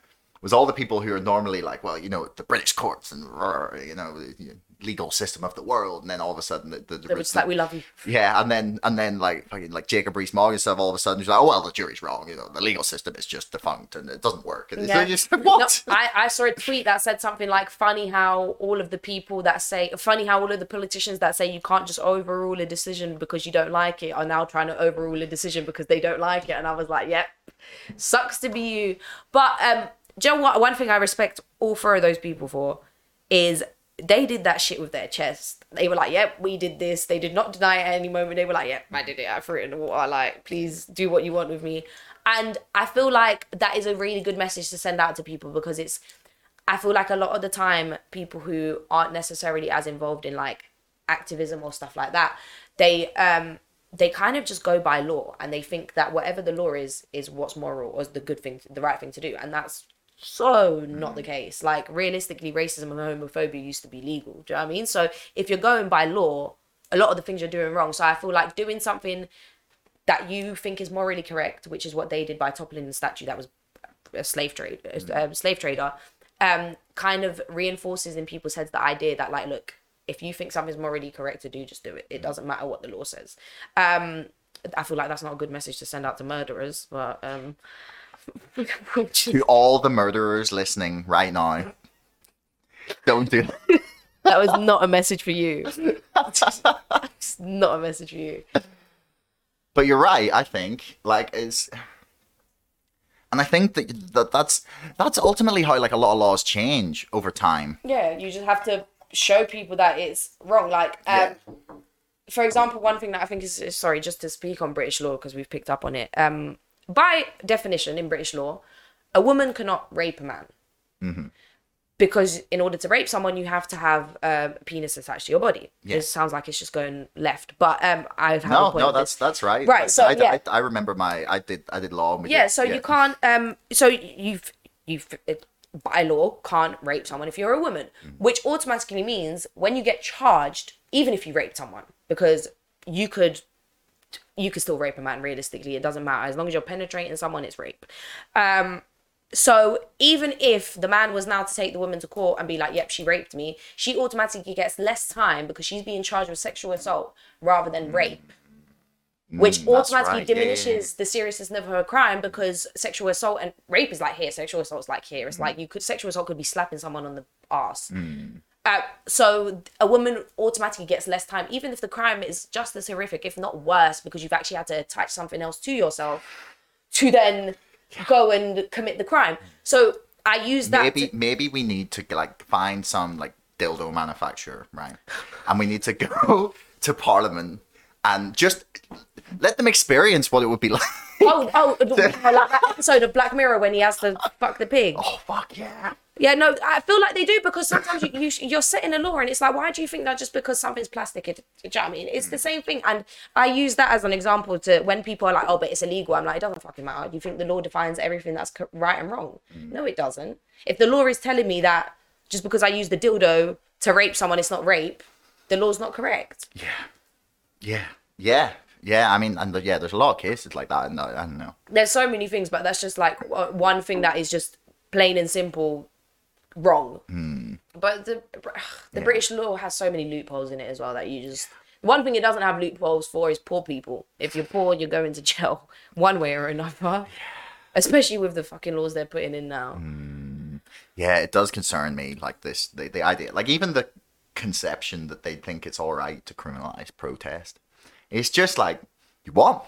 was all the people who are normally like, well, you know, the British courts and you know, the legal system of the world, and then all of a sudden the, the, just like, we love you. yeah, and then and then like fucking like Jacob Rees-Mogg and stuff. All of a sudden, he's like, "Oh well, the jury's wrong. You know, the legal system is just defunct and it doesn't work." And Yeah. like, just, what? No, I, I saw a tweet that said something like, funny how all of the people that say, funny how all of the politicians that say you can't just overrule a decision because you don't like it are now trying to overrule a decision because they don't like it. And I was like, yep, sucks to be you. But, um, do you know? One thing I respect all four of those people for is they did that shit with their chest. They were like, yep, we did this. They did not deny it at any moment. They were like, yep, I did it. I threw it in the water. Like, please do what you want with me. And I feel like that is a really good message to send out to people because it's, I feel like a lot of the time, people who aren't necessarily as involved in like activism or stuff like that, they, um, they kind of just go by law and they think that whatever the law is is what's moral or is the good thing the right thing to do and that's so not the case. Like realistically racism and homophobia used to be legal do you know what i mean? So if you're going by law a lot of the things you're doing wrong. So i feel like doing something that you think is morally correct which is what they did by toppling the statue that was a slave trade a um, slave trader um kind of reinforces in people's heads the idea that like look if you think something's morally correct to do just do it. It doesn't matter what the law says. Um i feel like that's not a good message to send out to murderers but um to all the murderers listening right now, don't do that. that was not a message for you it's not a message for you But you're right. I think like it's, and I think that, that that's that's ultimately how like a lot of laws change over time. yeah you just have to show people that it's wrong like um for example one thing that i think is is- sorry just to speak on british law because we've picked up on it um by definition in british law a woman cannot rape a man because in order to rape someone you have to have um, a penis attached to your body Yeah. this sounds like it's just going left but um i've had a No, point no, that's this. that's right. Right, Like, so, I, yeah. I, I remember my I did I did law. And yeah did- so you can't um so you've you've it- by law can't rape someone if you're a woman which automatically means when you get charged even if you rape someone because you could you could still rape a man realistically it doesn't matter as long as you're penetrating someone it's rape um so even if the man was now to take the woman to court and be like yep she raped me she automatically gets less time because she's being charged with sexual assault rather than rape which Mm, that's automatically right, yeah, yeah, yeah. diminishes the seriousness of her crime because sexual assault and rape is like here, sexual assault is like here. Mm. It's like you could sexual assault could be slapping someone on the ass. Uh, so a woman automatically gets less time, even if the crime is just as horrific, if not worse, because you've actually had to attach something else to yourself to then go and commit the crime. So I use that. maybe to- maybe we need to like find some like dildo manufacturer, right? And we need to go to Parliament and just let them experience what it would be like. oh, oh, like that episode of Black Mirror when he has to fuck the pig. oh fuck yeah! Yeah, no, I feel like they do because sometimes you, you you're setting a law and it's like, why do you think that just because something's plastic? It, do you know what I mean? It's the mm. same thing, and I use that as an example to when people are like, oh, but it's illegal. I'm like, it doesn't fucking matter. Do you think the law defines everything that's right and wrong? Mm. No, it doesn't. If the law is telling me that just because I use the dildo to rape someone, it's not rape, the law's not correct. Yeah, yeah, yeah. Yeah, I mean, and the, yeah, there's a lot of cases like that. And uh, I don't know. There's so many things, but that's just like uh, one thing that is just plain and simple wrong. Hmm. But the the British law has so many loopholes in it as well that you just one thing it doesn't have loopholes for is poor people. If you're poor, you're going to jail one way or another. Especially with the fucking laws they're putting in now. Hmm. Yeah, it does concern me. Like this, the the idea, like even the conception that they think it's all right to criminalize protest. It's just like you what?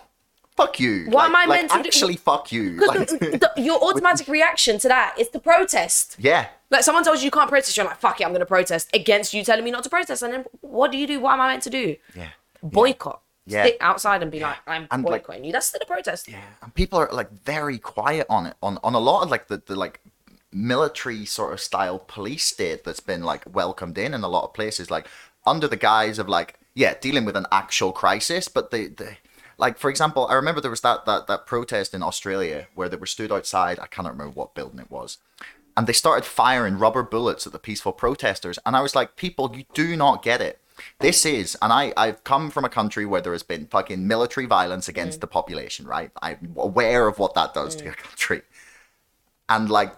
Fuck you. What like, am I like, meant to do? Actually, fuck you. Like, the, your automatic reaction to that is to protest. yeah. Like someone tells you you can't protest, you're like, fuck it, I'm gonna protest against you telling me not to protest. And then what do you do? What am I meant to do? Yeah. Boycott. Yeah. Sit outside and be like, I'm And, like- boycotting you. That's still a protest. Yeah, and people are like very quiet on it on on a lot of like the, the like military sort of style police state that's been like welcomed in in a lot of places like under the guise of like yeah dealing with an actual crisis but the, they like for example i remember there was that that that protest in australia where they were stood outside i cannot remember what building it was and they started firing rubber bullets at the peaceful protesters and i was like people you do not get it this is and i i've come from a country where there has been fucking military violence against mm. the population right i'm aware of what that does to a mm. country and like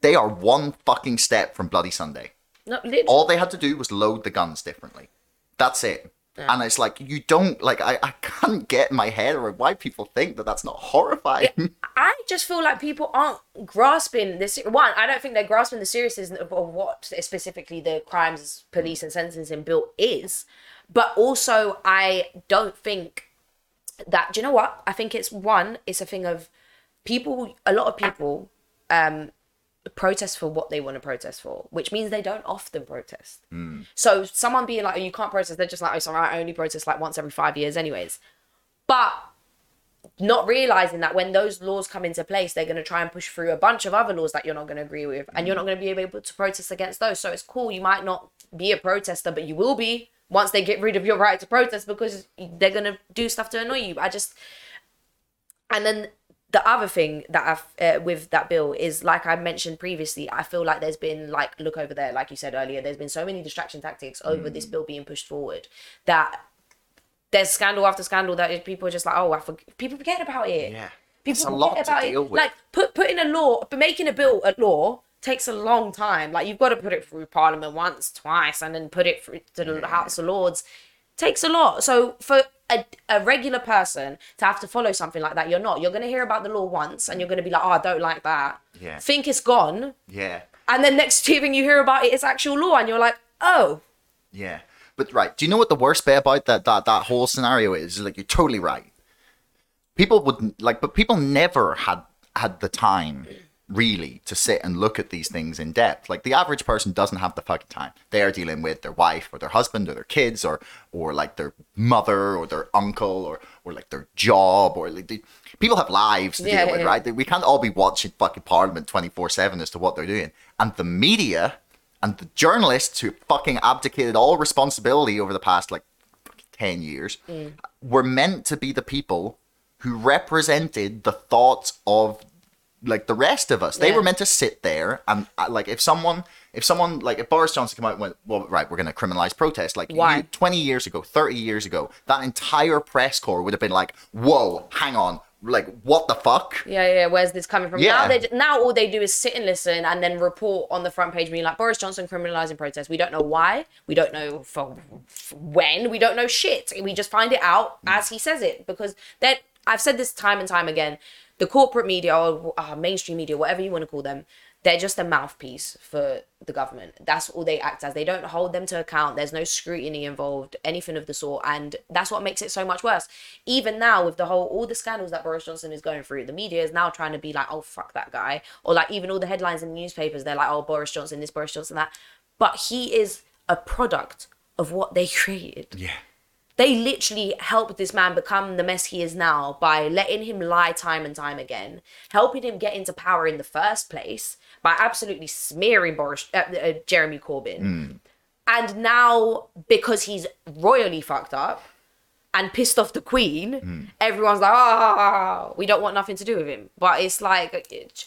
they are one fucking step from Bloody Sunday. No, All they had to do was load the guns differently. That's it. And it's like you don't like I, I can't get my head around why people think that that's not horrifying. I just feel like people aren't grasping this. One, I don't think they're grasping the seriousness of, of what specifically the crimes police and sentencing bill is. But also, I don't think that. Do you know what? I think it's one. It's a thing of people. A lot of people um protest for what they want to protest for, which means they don't often protest. Mm. So someone being like, "Oh, you can't protest," they're just like, "Oh, sorry, I only protest like once every five years, anyways." But not realizing that when those laws come into place, they're going to try and push through a bunch of other laws that you're not going to agree with, and you're not mm. going to be able to protest against those. So it's cool. You might not be a protester, but you will be once they get rid of your right to protest because they're going to do stuff to annoy you. I just, and then the other thing that I've uh, with that bill is like I mentioned previously, I feel like there's been like look over there, like you said earlier, there's been so many distraction tactics over this bill being pushed forward that there's scandal after scandal that people are just like, oh, I forg people forget about it. Yeah. people It's a forget lot to about deal it. with. Like put putting a law, but making a bill a law takes a long time. Like you've got to put it through Parliament once, twice, and then put it through to the House of Lords. Takes a lot. So for a, a regular person to have to follow something like that, you're not. You're gonna hear about the law once, and you're gonna be like, oh, I don't like that. Yeah. Think it's gone, yeah. and then next thing you hear about it, it's actual law, and you're like, oh, Yeah. But right, do you know what the worst bit about that that, that whole scenario is? Like you're totally right. People wouldn't like but people never had had the time really to sit and look at these things in depth. Like the average person doesn't have the fucking time. They are dealing with their wife or their husband or their kids or or like their mother or their uncle or or like their job or like the, people have lives to Yeah, deal with, yeah. right? We can't all be watching fucking Parliament 24/7 as to what they're doing. And the media and the journalists who fucking abdicated all responsibility over the past like 10 years mm. were meant to be the people who represented the thoughts of like the rest of us they Yeah. were meant to sit there and uh, like if someone if someone like if boris johnson came out and went well right we're going to criminalize protest like Why? you, 20 years ago 30 years ago that entire press corps would have been like whoa hang on like what the fuck Yeah, yeah. Where's this coming from? Yeah. Now they now all they do is sit and listen and then report on the front page, being like Boris Johnson criminalizing protest. We don't know why. We don't know for, for when. We don't know shit. We just find it out as he says it because that I've said this time and time again. The corporate media or uh, mainstream media, whatever you want to call them, they're just a mouthpiece for the government. That's all they act as. They don't hold them to account. There's no scrutiny involved, anything of the sort, and that's what makes it so much worse. Even now, with the whole all the scandals that Boris Johnson is going through, the media is now trying to be like, "Oh fuck that guy," or like even all the headlines in the newspapers, they're like, "Oh Boris Johnson this, Boris Johnson that," but he is a product of what they created yeah they literally helped this man become the mess he is now by letting him lie time and time again, helping him get into power in the first place by absolutely smearing Boris, uh, uh, Jeremy Corbyn. And now, because he's royally fucked up and pissed off the Queen, everyone's like, ah, we don't want nothing to do with him. But it's like, it-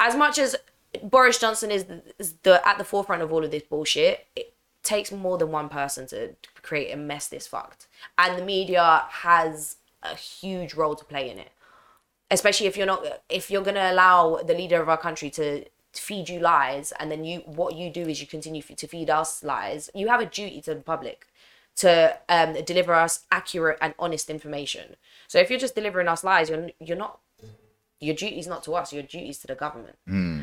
as much as Boris Johnson is the, is the at the forefront of all of this bullshit, it takes more than one person to create a mess this fucked. And the media has a huge role to play in it. Especially if you're not if you're gonna allow the leader of our country to feed you lies and then you what you do is you continue f- to feed us lies, you have a duty to the public to um, deliver us accurate and honest information. So if you're just delivering us lies, you're you're not your duty's not to us your duty's to the government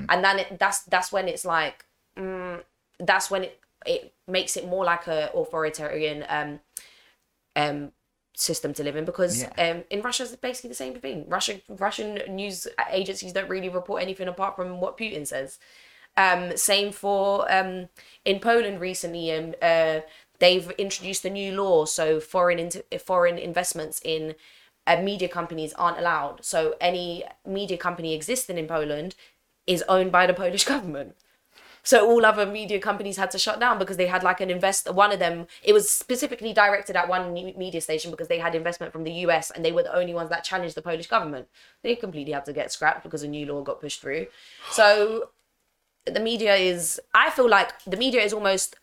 and then it, that's that's when it's like mm, that's when it it makes it more like a authoritarian um um system to live in because Yeah. um in Russia it's basically the same thing Russia Russian news agencies don't really report anything apart from what Putin says um same for um in Poland recently um uh they've introduced a new law so foreign into foreign investments in uh, media companies aren't allowed. So any media company existing in Poland is owned by the Polish government. So all other media companies had to shut down because they had like an invest. One of them, it was specifically directed at one media station because they had investment from the US and they were the only ones that challenged the Polish government. They completely had to get scrapped because a new law got pushed through. So the media is. I feel like the media is almost.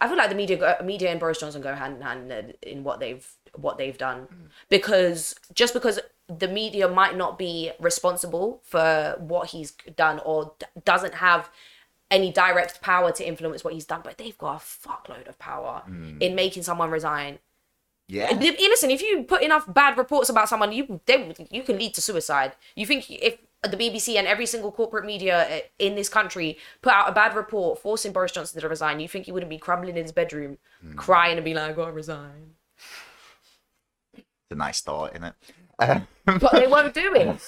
I feel like the media, media and Boris Johnson go hand in hand in what they've what they've done. Because just because the media might not be responsible for what he's done or d- doesn't have any direct power to influence what he's done but they've got a fuckload of power in making someone resign. Yeah. Li- Listen, if you put enough bad reports about someone, you they, you can lead to suicide. You think if the BBC and every single corporate media uh, in this country put out a bad report forcing Boris Johnson to resign, you think he wouldn't be crumbling in his bedroom, crying and be like, "I gotta resign," a nice thought, isn't it? but they won't do it.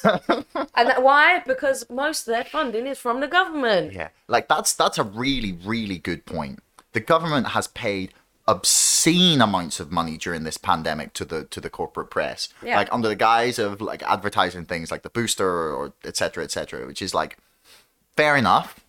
and that, why? Because most of their funding is from the government. Yeah, like that's that's a really really good point. The government has paid obscene amounts of money during this pandemic to the to the corporate press, Yeah. like under the guise of like advertising things like the booster or etc. cetera, et cetera, which is like fair enough.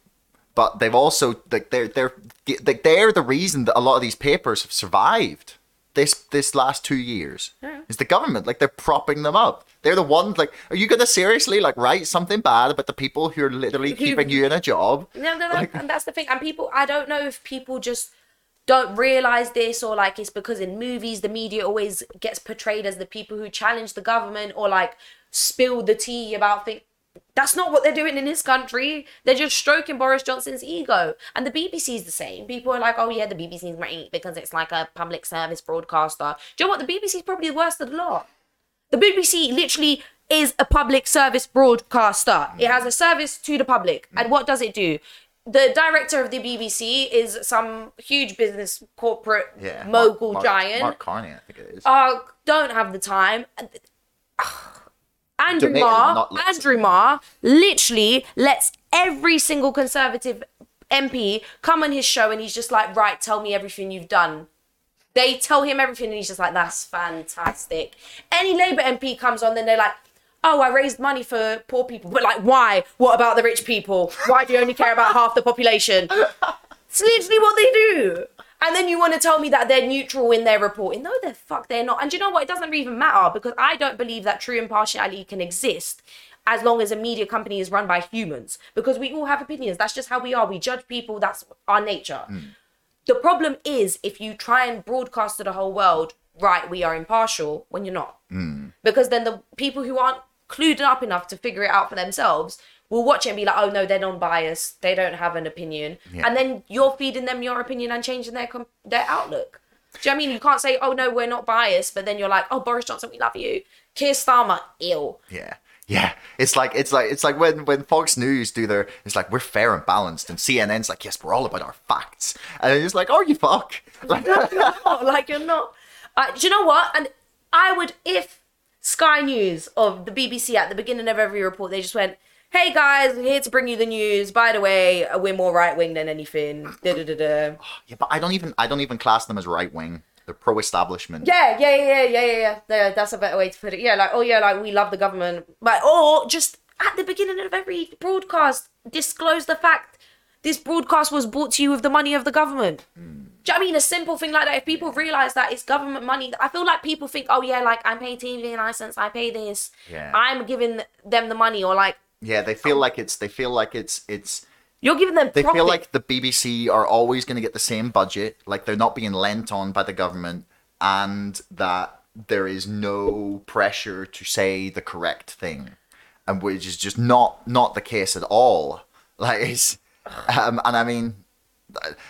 But they've also like they're they're they're the reason that a lot of these papers have survived this this last two years. Is the government like they're propping them up? They're the ones like, are you gonna seriously like write something bad about the people who are literally Who- keeping you in a job? No, no, no. and that's the thing. And people, I don't know if people just don't realize this or like it's because in movies the media always gets portrayed as the people who challenge the government or like spill the tea about things. That's not what they're doing in this country. They're just stroking Boris Johnson's ego. And the BBC is the same. People are like, oh yeah, the BBC is great because it's like a public service broadcaster. Do you know what? The BBC is probably the worst of the lot. The BBC literally is a public service broadcaster. It has a service to the public. And what does it do? The director of the BBC is some huge business corporate Yeah, mogul Mark- Mark- giant. Mark Carney, I think it is. uh, don't have the time. Andrew Donated, Marr. Andrew Marr literally lets every single conservative MP come on his show and he's just like, right, tell me everything you've done. They tell him everything and he's just like, that's fantastic. Any Labour MP comes on, then they're like, oh, I raised money for poor people. But like, why? What about the rich people? Why do you only care about half the population? It's literally what they do. And then you want to tell me that they're neutral in their reporting. No, the fuck they're not. And you know what? It doesn't even matter because I don't believe that true impartiality can exist as long as a media company is run by humans. Because we all have opinions. That's just how we are. We judge people. That's our nature. Hmm. The problem is if you try and broadcast to the whole world, right, we are impartial when you're not. Hmm. Because then the people who aren't clued up enough to figure it out for themselves will watch it and be like, oh no, they're non-biased. They don't have an opinion. Yeah. And then you're feeding them your opinion and changing their com- their outlook. Do you know what I mean? You can't say, oh no, we're not biased, but then you're like, oh Boris Johnson, we love you. Keir Starmer, ill. Yeah. Yeah, it's like it's like it's like when when Fox News do their it's like we're fair and balanced, and CNN's like yes we're all about our facts, and it's like oh you fuck, like, not, like you're not. Uh, do you know what? And I would, if Sky News of the BBC at the beginning of every report, they just went, "Hey guys, we're here to bring you the news. By the way, we're more right wing than anything." Da da da da. yeah, but I don't even I don't even class them as right wing. They're pro establishment. Yeah, yeah, yeah, yeah, yeah, yeah. There, that's a better way to put it. Yeah, like oh yeah, like we love the government, but or just at the beginning of every broadcast, disclose the fact this broadcast was brought to you with the money of the government. Hmm. Do you know what I mean? A simple thing like that. If people realize that it's government money, I feel like people think, oh yeah, like I pay TV license, I pay this, Yeah. I'm giving them the money, or like Yeah, they feel like it's they feel like it's it's you're giving them. they profit. feel like the BBC are always going to get the same budget, like they're not being lent on by the government, and that there is no pressure to say the correct thing, and which is just not not the case at all. Like it's, um, and I mean,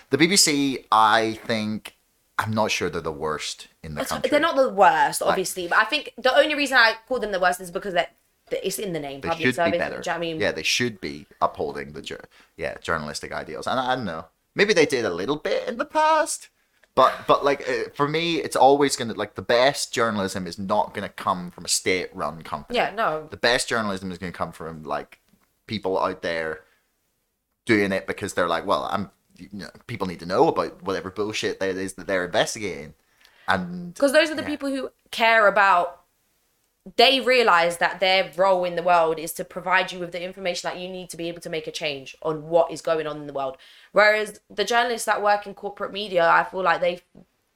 the BBC, I think, I'm not sure they're the worst in the country. they're not the worst, obviously, but I think the only reason I call them the worst is because that it's in the name. They public should service. be better. You know I mean? Yeah, they should be upholding the jour- yeah journalistic ideals. And I, I don't know, maybe they did a little bit in the past, but but like uh, for me, it's always gonna like the best journalism is not gonna come from a state-run company. Yeah, no. the best journalism is gonna come from like people out there doing it because they're like, well, I'm. You know, people need to know about whatever bullshit that is that they're investigating, and Because those are the Yeah. people who care about. They realize that their role in the world is to provide you with the information that you need to be able to make a change on what is going on in the world. Whereas the journalists that work in corporate media, I feel like they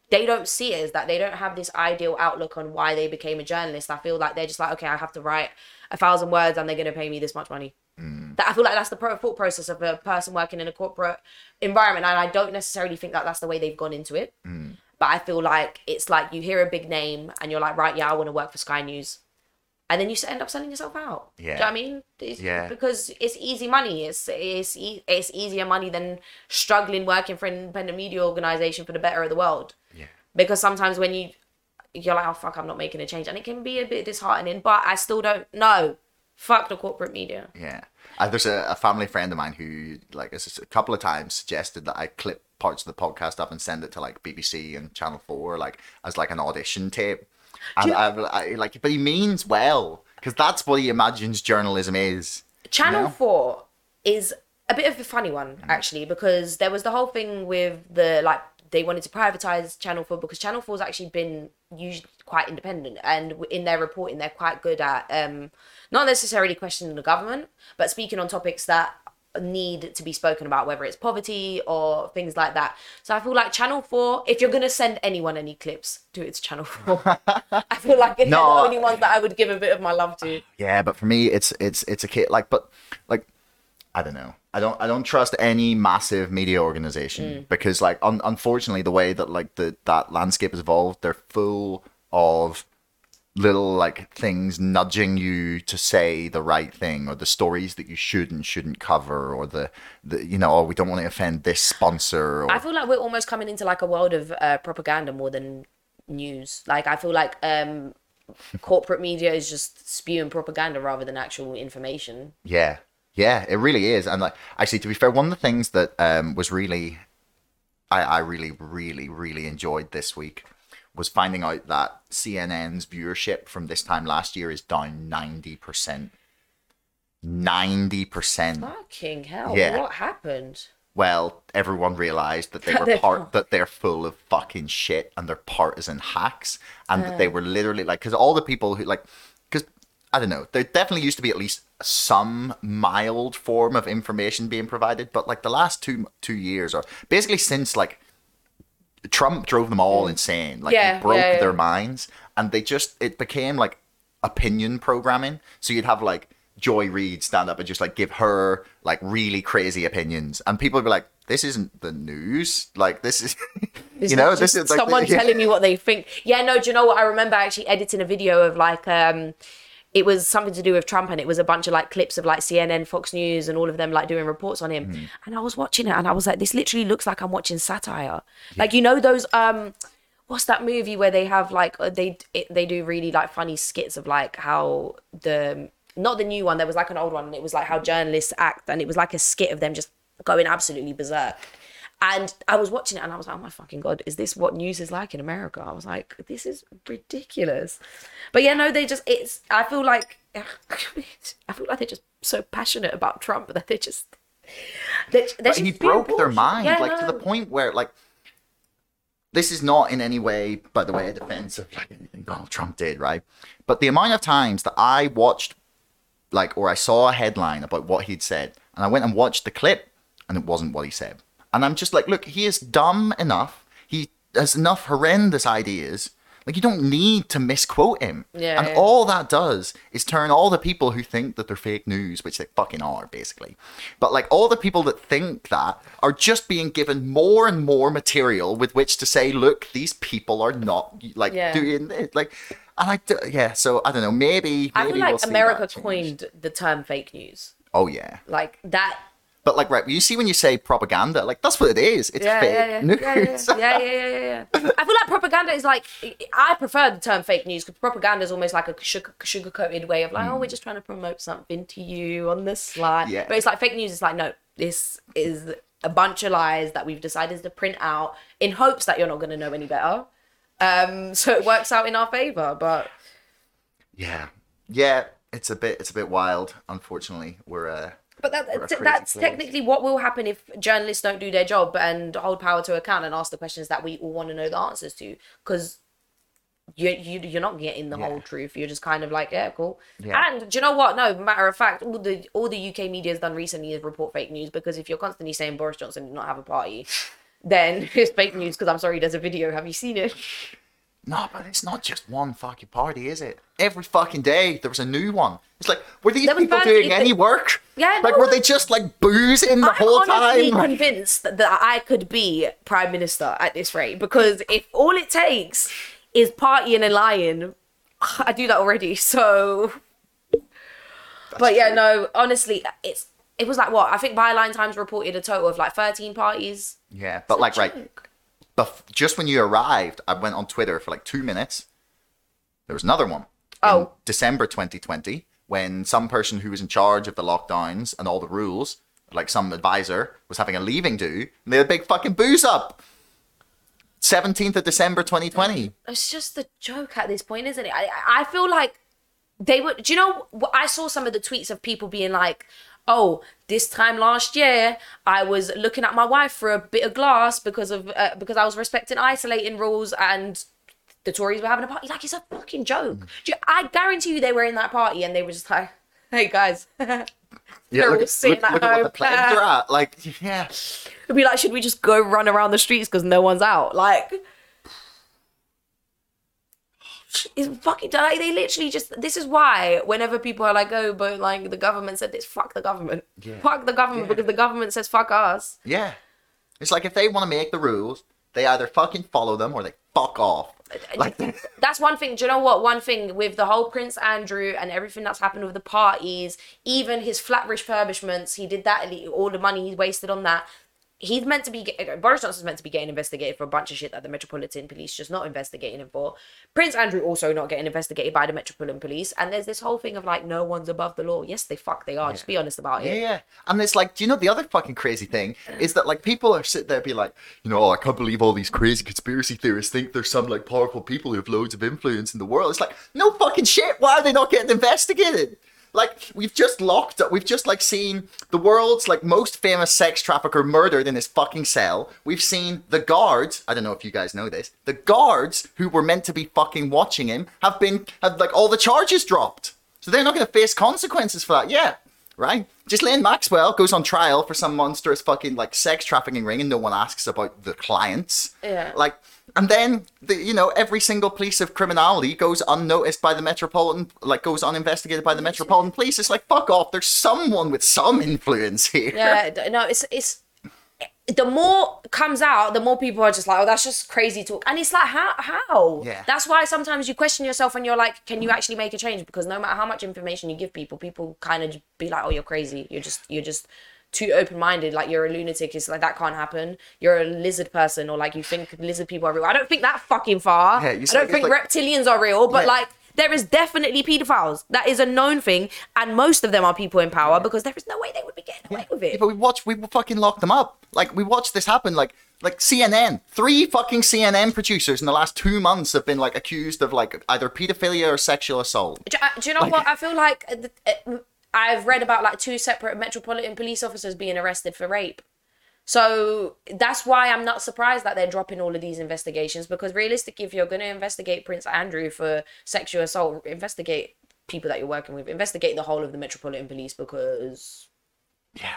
they don't see it as that. They don't have this ideal outlook on why they became a journalist. I feel like they're just like, okay, I have to write a thousand words and they're going to pay me this much money. Mm. That I feel like that's the pro- thought process of a person working in a corporate environment, and I don't necessarily think that that's the way they've gone into it. Mm. But I feel like it's like you hear a big name and you're like, right, yeah, I want to work for Sky News. And then you end up selling yourself out. Do you know what Yeah. I mean? It's, Yeah. Because it's easy money. It's it's e- it's easier money than struggling working for an independent media organization for the better of the world. Yeah. Because sometimes when you you're like, oh fuck, I'm not making a change, and it can be a bit disheartening. But I still don't know. Fuck the corporate media. Yeah. Uh, there's a, a family friend of mine who, like, has a couple of times suggested that I clip parts of the podcast up and send it to like BBC and Channel Four, like as like an audition tape. And you- I, I like, but he means well because that's what he imagines journalism is. Channel know? 4 is a bit of a funny one actually because there was the whole thing with the like they wanted to privatize Channel 4 because Channel 4's actually been usually quite independent and in their reporting they're quite good at um not necessarily questioning the government but speaking on topics that need to be spoken about whether it's poverty or things like that so i feel like channel 4 if you're going to send anyone any clips do it to channel 4 i feel like they're No. the only ones that i would give a bit of my love to Yeah, but for me, it's it's it's a kid like, but like, I don't know. I don't I don't trust any massive media organization because like, un- unfortunately, the way that like the that landscape has evolved, they're full of little like things nudging you to say the right thing or the stories that you should and shouldn't cover or the, the you know oh we don't want to offend this sponsor or I feel like we're almost coming into like a world of uh, propaganda more than news. Like I feel like um, corporate media is just spewing propaganda rather than actual information. Yeah, yeah, it really is. And like, actually, to be fair, one of the things that um was really, I I really really really enjoyed this week was finding out that CNN's viewership from this time last year is down ninety percent. Ninety percent. Fucking hell! Yeah. What happened? Well, everyone realized that they were part that they're full of fucking shit and they're partisan hacks, and that they were literally like because all the people who like I don't know there definitely used to be at least some mild form of information being provided, but like the last two two years or basically since like Trump drove them all insane, like Yeah, broke yeah, yeah. their minds, and they just it became like opinion programming. So you'd have like Joy Reid stand up and just like give her like really crazy opinions, and people would be like, "This isn't the news. Like this is, you know, this is like someone telling me what they think. Yeah, no. Do you know what? I remember actually editing a video of like um. It was something to do with Trump, and it was a bunch of like clips of like CNN, Fox News, and all of them like doing reports on him. Mm-hmm. And I was watching it, and I was like, "This literally looks like I'm watching satire." Like you know those um, what's that movie where they have like uh, they it, they do really like funny skits of like how the not the new one there was like an old one and it was like how journalists act and it was like a skit of them just going absolutely berserk and I was watching it and I was like, oh my fucking God, is this what news is like in America? I was like, this is ridiculous. But yeah, no, they just, it's, I feel like, I feel like they're just so passionate about Trump that they're just, they're, they're he broke their mind, Yeah, like to the point where like this is not in any way, by the way, a defense of like anything Donald Trump did, right? But the amount of times that I watched, like, or I saw a headline about what he'd said, and I went and watched the clip, and it wasn't what he said, and I'm just like, look, he is dumb enough. He has enough horrendous ideas. Like you don't need to misquote him. Yeah, And yeah. all that does is turn all the people who think that they're fake news, which they fucking are, basically. But like all the people that think that are just being given more and more material with which to say, look, these people are not like Yeah. doing it. Like, and I, do- yeah. So I don't know. Maybe, I maybe feel like we'll America coined the term fake news. Oh yeah. Like that. But like, right, you see when you say propaganda, like that's what it is. It's Yeah, fake yeah, yeah. news. Yeah, yeah, yeah, yeah, yeah. I feel like propaganda is like I prefer the term fake news because propaganda is almost like a sugar sugar coated way of like, oh, we're just trying to promote something to you on the slide. Hmm. Yeah. But it's like fake news. It's like no, this is a bunch of lies that we've decided to print out in hopes that you're not going to know any better. Um, so it works out in our favor. But Yeah, yeah. It's a bit, it's a bit wild. Unfortunately, we're uh, But that, We're a t- crazy that's place. technically what will happen if journalists don't do their job and hold power to account and ask the questions that we all want to know the answers to. Because you, you, you're not getting the Yeah. whole truth. You're just kind of like, yeah, cool. Yeah. And do you know what? No, matter of fact, all the all the UK media has done recently is report fake news because if you're constantly saying Boris Johnson did not have a party, then it's fake news because I'm sorry, there's a video. Have you seen it? No, but it's not just one fucking party, is it? Every fucking day there was a new one. It's like, were these There was people bad- doing any work? Yeah, Like, no. were they just like boozing the whole time I'm whole honestly time? Convinced that, that I could be prime minister at this rate because if all it takes is partying and lying, I do that already. So, but yeah, no, honestly, it's it was like what I think Byline Times reported a total of like 13 parties. yeah, but like, right, bef- just when you arrived, I went on Twitter for like two minutes. There was another one. in Oh. December 2020, when some person who was in charge of the lockdowns and all the rules, like some advisor, was having a leaving do, and they had a big fucking booze up. 17th of December 2020. It's just a joke at this point, isn't it? I I feel like they were. Do you know? I saw some of the tweets of people being like, "Oh, this time last year, I was looking at my wife for a bit of glass because of uh, because I was respecting isolating rules and." The Tories were having a party. Like it's a fucking joke. Do you, I guarantee you, they were in that party and they were just like, "Hey guys," Yeah, They're look, all at- sitting look, at look at what the home. are at. Like, yeah. it'd be like, "Should we just go run around the streets because no one's out?" Like, it's fucking like they literally just. This is why whenever people are like, "Oh, but like the government said this," fuck the government. Yeah. Fuck the government Yeah. because the government says fuck us. Yeah. It's like if they want to make the rules, they either fucking follow them or they fuck off. Uh, uh, like, That's one thing. Do you know what? One thing with the whole Prince Andrew and everything that's happened with the parties, even his flat refurbishments, he did that. All the money he wasted on that. He's meant to be. Uh, Boris Johnson's meant to be getting investigated for a bunch of shit that the Metropolitan Police just not investigating him for. Prince Andrew also not getting investigated by the Metropolitan Police. And there's this whole thing of like, no one's above the law. Yes, they fuck they are. Just be honest about yeah, it. yeah. And it's like, do you know the other fucking crazy thing is that like people are sitting there be like, you know, oh, I can't believe all these crazy conspiracy theorists think there's some like powerful people who have loads of influence in the world. It's like, no fucking shit. Why are they not getting investigated? Like we've just locked up. We've just like seen the world's like most famous sex trafficker murdered in his fucking cell. We've seen the guards. I don't know if you guys know this. The guards who were meant to be fucking watching him have been have like all the charges dropped. So they're not going to face consequences for that. Yeah, right. Just Ghislaine Maxwell goes on trial for some monstrous fucking like sex trafficking ring, and no one asks about the clients. Yeah. Like, and then the you know every single piece of criminality goes unnoticed by the metropolitan, like goes uninvestigated by the metropolitan police. It's like fuck off. There's someone with some influence here. Yeah, no, it's it's eh, the more comes out, the more people are just like, oh, that's just crazy talk, and it's like, how how? Yeah. That's why sometimes you question yourself and you're like, can you actually make a change? Because no matter how much information you give people, people kind of be like, oh, you're crazy. You're just you're just too open minded. Like you're a lunatic. It's like that can't happen. You're a lizard person, or like you think lizard people are real. I don't think that fucking far. Yeah, I don't think like- reptilians are real, but Yeah. like. There is definitely pedophiles. That is a known thing, and most of them are people in power because there is no way they would be getting away with it. Yeah, but we watch, we fucking lock them up. Like we watched this happen. Like like CNN, three fucking CNN producers in the last two months have been like accused of like either pedophilia or sexual assault. Do, uh, do you know Like- what? I feel like uh, uh, I've read about like two separate metropolitan police officers being arrested for rape. So that's why I'm not surprised that they're dropping all of these investigations because realistically, if you're going to investigate Prince Andrew for sexual assault, investigate people that you're working with, investigate the whole of the metropolitan police because Yeah,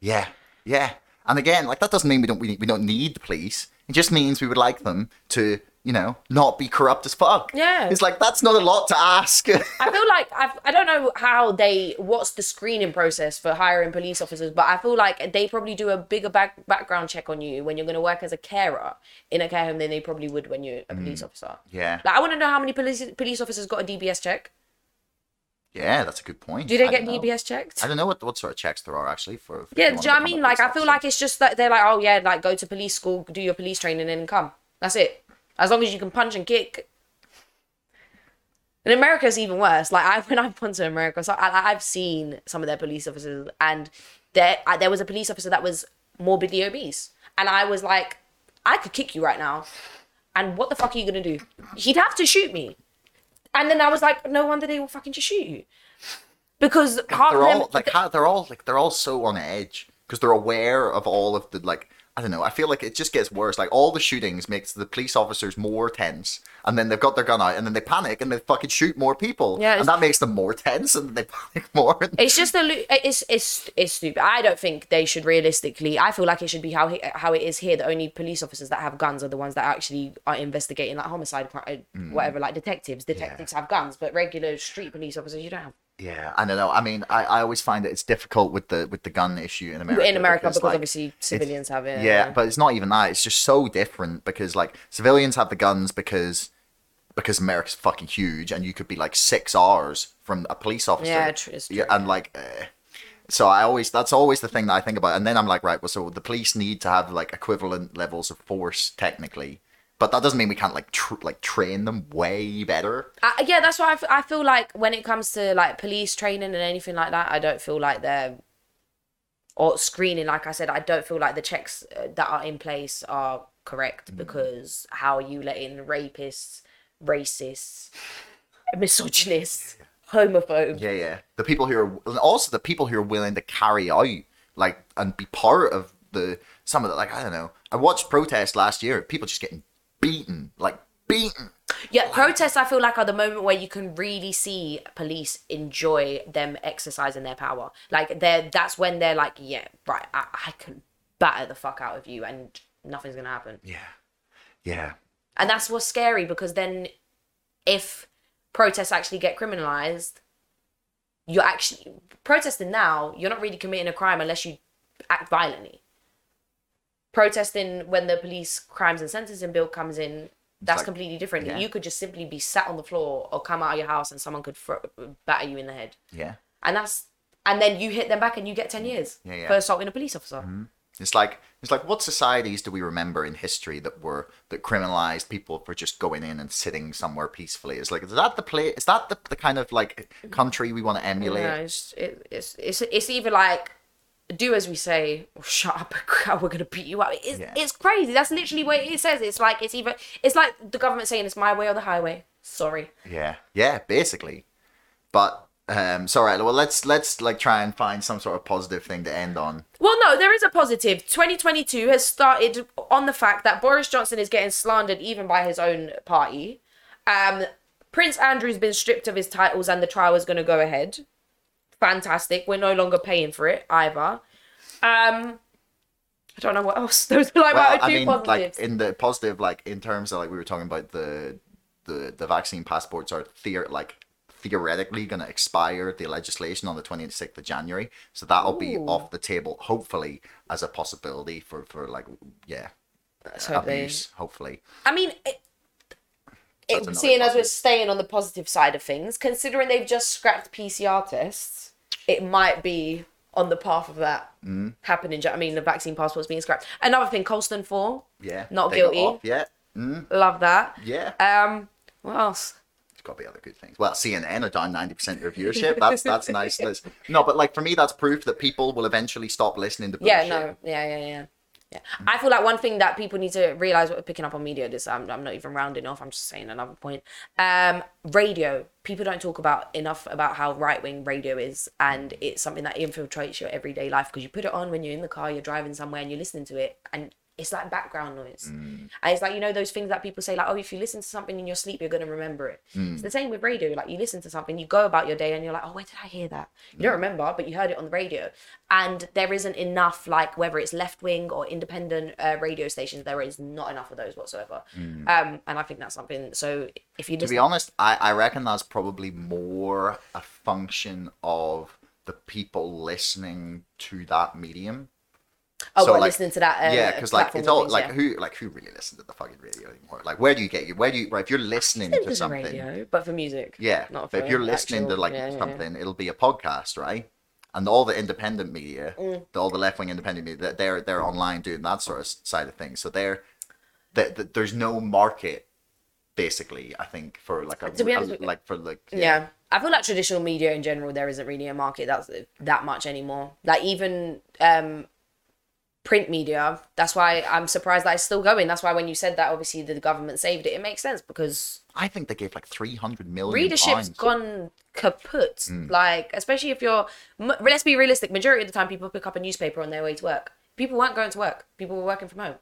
yeah, yeah. And again, like that doesn't mean we don't we, we don't need the police. It just means we would like them to, you know, not be corrupt as fuck. Yeah. It's like that's not a lot to ask. I feel like I've, I don't know how they what's the screening process for hiring police officers, but I feel like they probably do a bigger back, background check on you when you're going to work as a carer in a care home than they probably would when you're a mm. police officer. yeah, Like I want to know how many police police officers got a DBS check. yeah, that's a good point. Do they I get. DBS checked? I don't know what what sort of checks there are actually for. for Yeah, do you know what I mean? Like I feel officer. like it's just that they're like, oh yeah, like go to police school, do your police training, and then come. That's it. As long as you can punch and kick. In America, it's even worse. Like I, when I've gone to America, so I, I've seen some of their police officers, and there, I, there was a police officer that was morbidly obese, and I was like, I could kick you right now, and what the fuck are you gonna do? He'd have to shoot me, and then I was like, no wonder they will fucking just shoot you, because half they're of them, all like they're all like they're all so on edge because they're aware of all of the like I don't know. I feel like it just gets worse. Like all the shootings makes the police officers more tense, and then they've got their gun out, and then they panic and they fucking shoot more people. Yeah, and that makes them more tense, and they panic more. It's just a it's it's it's stupid. I don't think they should realistically. I feel like it should be how he- how it is here. The only police officers that have guns are the ones that actually are investigating like homicide, crime, Mm. whatever. Like detectives, detectives have guns, but regular street police officers you don't have. Yeah, I don't know. I mean, I, I always find that it's difficult with the with the gun issue in America. in America because, like, obviously civilians have it. Yeah, but it's not even that. It's just so different because like civilians have the guns because because America's fucking huge, and you could be like six hours from a police officer. Yeah, tr- it's Yeah, and like. Uh, so I always that's always the thing that I think about, and then I'm like, right, well, so the police need to have like equivalent levels of force technically, but that doesn't mean we can't like tr- like train them way better. I, yeah, that's why I, f- I feel like when it comes to like police training and anything like that, I don't feel like they're or screening. Like I said, I don't feel like the checks uh, that are in place are correct because how are you letting rapists, racists, misogynists, homophobes? Yeah, yeah. The people who are and also the people who are willing to carry out like and be part of the some of the like I don't know. I watched protests last year. People just getting beaten, like beaten. Yeah, protests I feel like are the moment where you can really see police enjoy them exercising their power. Like they're that's when they're like, yeah, right, I, I can batter the fuck out of you and nothing's gonna happen. Yeah, yeah, And that's what's scary because then if protests actually get criminalized, you're actually protesting now, you're not really committing a crime unless you act violently. Protesting when the police crimes and sentencing bill comes in, that's like- completely different. yeah. You could just simply be sat on the floor or come out of your house and someone could batter you in the head. yeah. And that's and then you hit them back and you get 10 mm. years Yeah, yeah. for assaulting a police officer. Mm-hmm. It's like it's like what societies do we remember in history that were that criminalized people for just going in and sitting somewhere peacefully? It's like is that the play? Is that the, the kind of like country we want to emulate? No, it's, it, it's it's it's either like do as we say or shut up we're gonna beat you up. It's Yeah. it's crazy. That's literally what it says. It's like it's either it's like the government saying it's my way or the highway. Sorry. Yeah, yeah, basically. But um, so right, well let's let's like try and find some sort of positive thing to end on. Well, no, there is a positive. 2022 has started on the fact that Boris Johnson is getting slandered even by his own party. Um, Prince Andrew's been stripped of his titles and the trial is going to go ahead. Fantastic. We're no longer paying for it either. Um, I don't know what else. Those are like Well, my I mean, positives. like in the positive, like in terms of like we were talking about the the the vaccine passports are theor like theoretically going to expire the legislation on the 26th of January so that'll be off the table hopefully as a possibility for for like yeah hope abuse hopefully I mean, it, That's it, seeing as we're staying on the positive side of things, considering they've just scrapped PCR tests, it might be on the path of that Mm-hmm. happening. I mean, the vaccine passports being scrapped. Another thing, Colston 4, yeah Not guilty. yeah mm, love that. yeah Um, what else? There's got to be other good things. Well, CNN are down ninety percent of their viewership. That's that's nice. That's- no, but like for me, that's proof that people will eventually stop listening to bullshit. Yeah, no, yeah, yeah, yeah. I feel like one thing that people need to realize what we're picking up on media this I'm, I'm not even rounding off I'm just saying another point. Um radio people don't talk about enough about how right-wing radio is and it's something that infiltrates your everyday life because you put it on when you're in the car you're driving somewhere and you're listening to it and it's like background noise. And it's like you know those things that people say like oh if you listen to something in your sleep you're going to remember it. It's the same with radio like you listen to something you go about your day and you're like oh where did i hear that? You don't remember but you heard it on the radio. And there isn't enough like whether it's left-wing or independent uh, radio stations there is not enough of those whatsoever. Um and i think that's something so if you To be honest, I, I reckon that's probably more a function of the people listening to that medium. Oh so, what, like- listening to that uh, yeah, because like it's all things, like yeah. who like who really listens to the fucking radio anymore? Like where do you get you? Where do you right? If you're listening to something, radio but for music yeah. not but if you're listening to like yeah, yeah, yeah. something, it'll be a podcast, right? And all the independent media, Mm. the, all the left wing independent media, they're they're online doing that sort of side of things. So they're that there's no market, basically. I think for like a, a- like for like yeah. I feel like traditional media in general, there isn't really a market that's that much anymore. Like even um, print media. That's why I'm surprised that it's still going. That's why when you said that, obviously the government saved it. It makes sense because I think they gave like three hundred million. readership's pounds. gone kaput. Mm. Like, especially if you're, let's be realistic, majority of the time people pick up a newspaper on their way to work. People weren't going to work, people were working from home.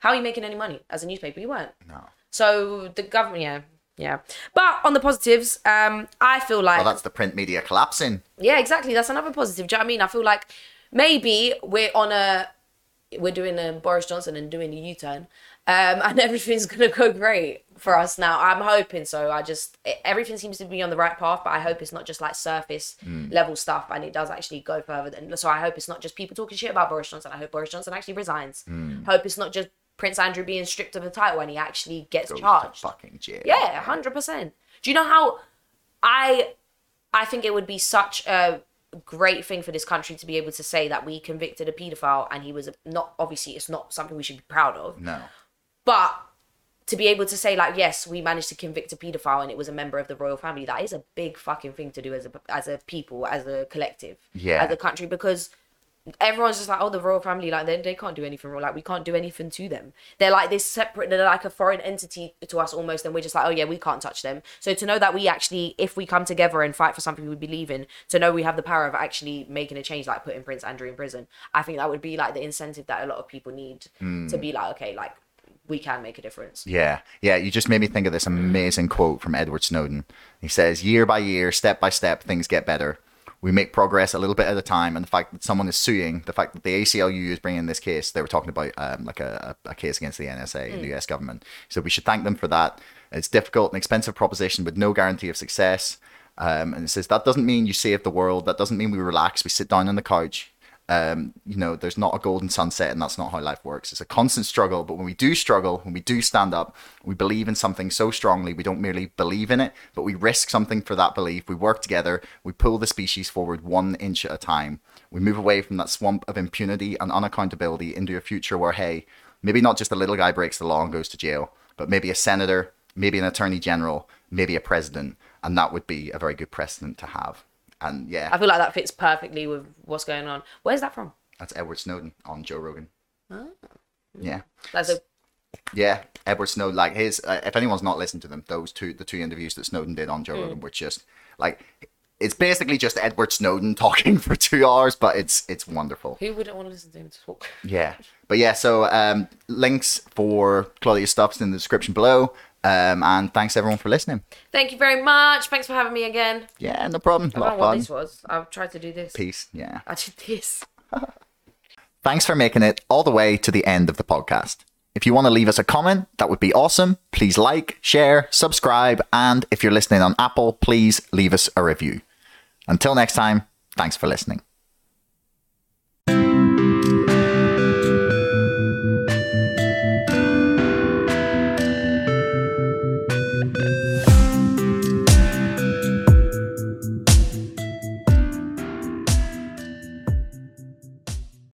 How are you making any money as a newspaper? You weren't. No. So the government, yeah, yeah. But on the positives, um, I feel like Well, that's the print media collapsing. yeah, exactly. That's another positive. Do you know what I mean? I feel like maybe we're on a we're doing a Boris Johnson and doing a U turn, um, and everything's gonna go great for us now. I'm hoping so. I just everything seems to be on the right path, but I hope it's not just like surface hmm. level stuff, and it does actually go further. Than so, I hope it's not just people talking shit about Boris Johnson. I hope Boris Johnson actually resigns. Hmm. Hope it's not just Prince Andrew being stripped of the title and he actually gets Goes charged. fucking jail. Yeah, hundred percent. Do you know how I I think it would be such a great thing for this country to be able to say that we convicted a paedophile and he was not obviously it's not something we should be proud of, No. but to be able to say like yes we managed to convict a paedophile and it was a member of the royal family that is a big fucking thing to do as a as a people as a collective Yeah. as a country because everyone's just like, oh, the royal family, like they, they can't do anything wrong. Like we can't do anything to them. They're like this separate. They're like a foreign entity to us almost, and we're just like, oh yeah, we can't touch them. So to know that we actually, if we come together and fight for something we believe in, to know we have the power of actually making a change, like putting Prince Andrew in prison, I think that would be like the incentive that a lot of people need to hmm. be like, okay, like we can make a difference. Yeah, yeah. You just made me think of this amazing quote from Edward Snowden. He says, "Year by year, step by step, things get better. We make progress a little bit at a time." And the fact that someone is suing, the fact that the ACLU is bringing this case, they were talking about um, like a, a case against the NSA and the US government. So we should thank them for that. It's difficult and expensive proposition with no guarantee of success. Um, and it says that doesn't mean you save the world. That doesn't mean we relax. We sit down on the couch um, you know, there's not a golden sunset, and that's not how life works. It's a constant struggle. But when we do struggle, when we do stand up, we believe in something so strongly, we don't merely believe in it, but we risk something for that belief. We work together, we pull the species forward one inch at a time. We move away from that swamp of impunity and unaccountability into a future where, hey, maybe not just a little guy breaks the law and goes to jail, but maybe a senator, maybe an attorney general, maybe a president, and that would be a very good precedent to have. And yeah, I feel like that fits perfectly with what's going on. Where's that from? That's Edward Snowden on Joe Rogan. Oh. Yeah, That's a yeah. Edward Snowden, like his. Uh, if anyone's not listened to them, those two, the two interviews that Snowden did on Joe Mm. Rogan, were just like, it's basically just Edward Snowden talking for two hours, but it's it's wonderful. who wouldn't want to listen to him talk? Yeah, but yeah. So um, links for Claudia's stuff's in the description below. Um, and thanks everyone for listening. Thank you very much. Thanks for having me again. Yeah, no problem. A I don't of know what this was. I've tried to do this. Peace. Yeah. I did this. Thanks for making it all the way to the end of the podcast. If you want to leave us a comment, that would be awesome. Please like, share, subscribe, and if you're listening on Apple, please leave us a review. Until next time, thanks for listening.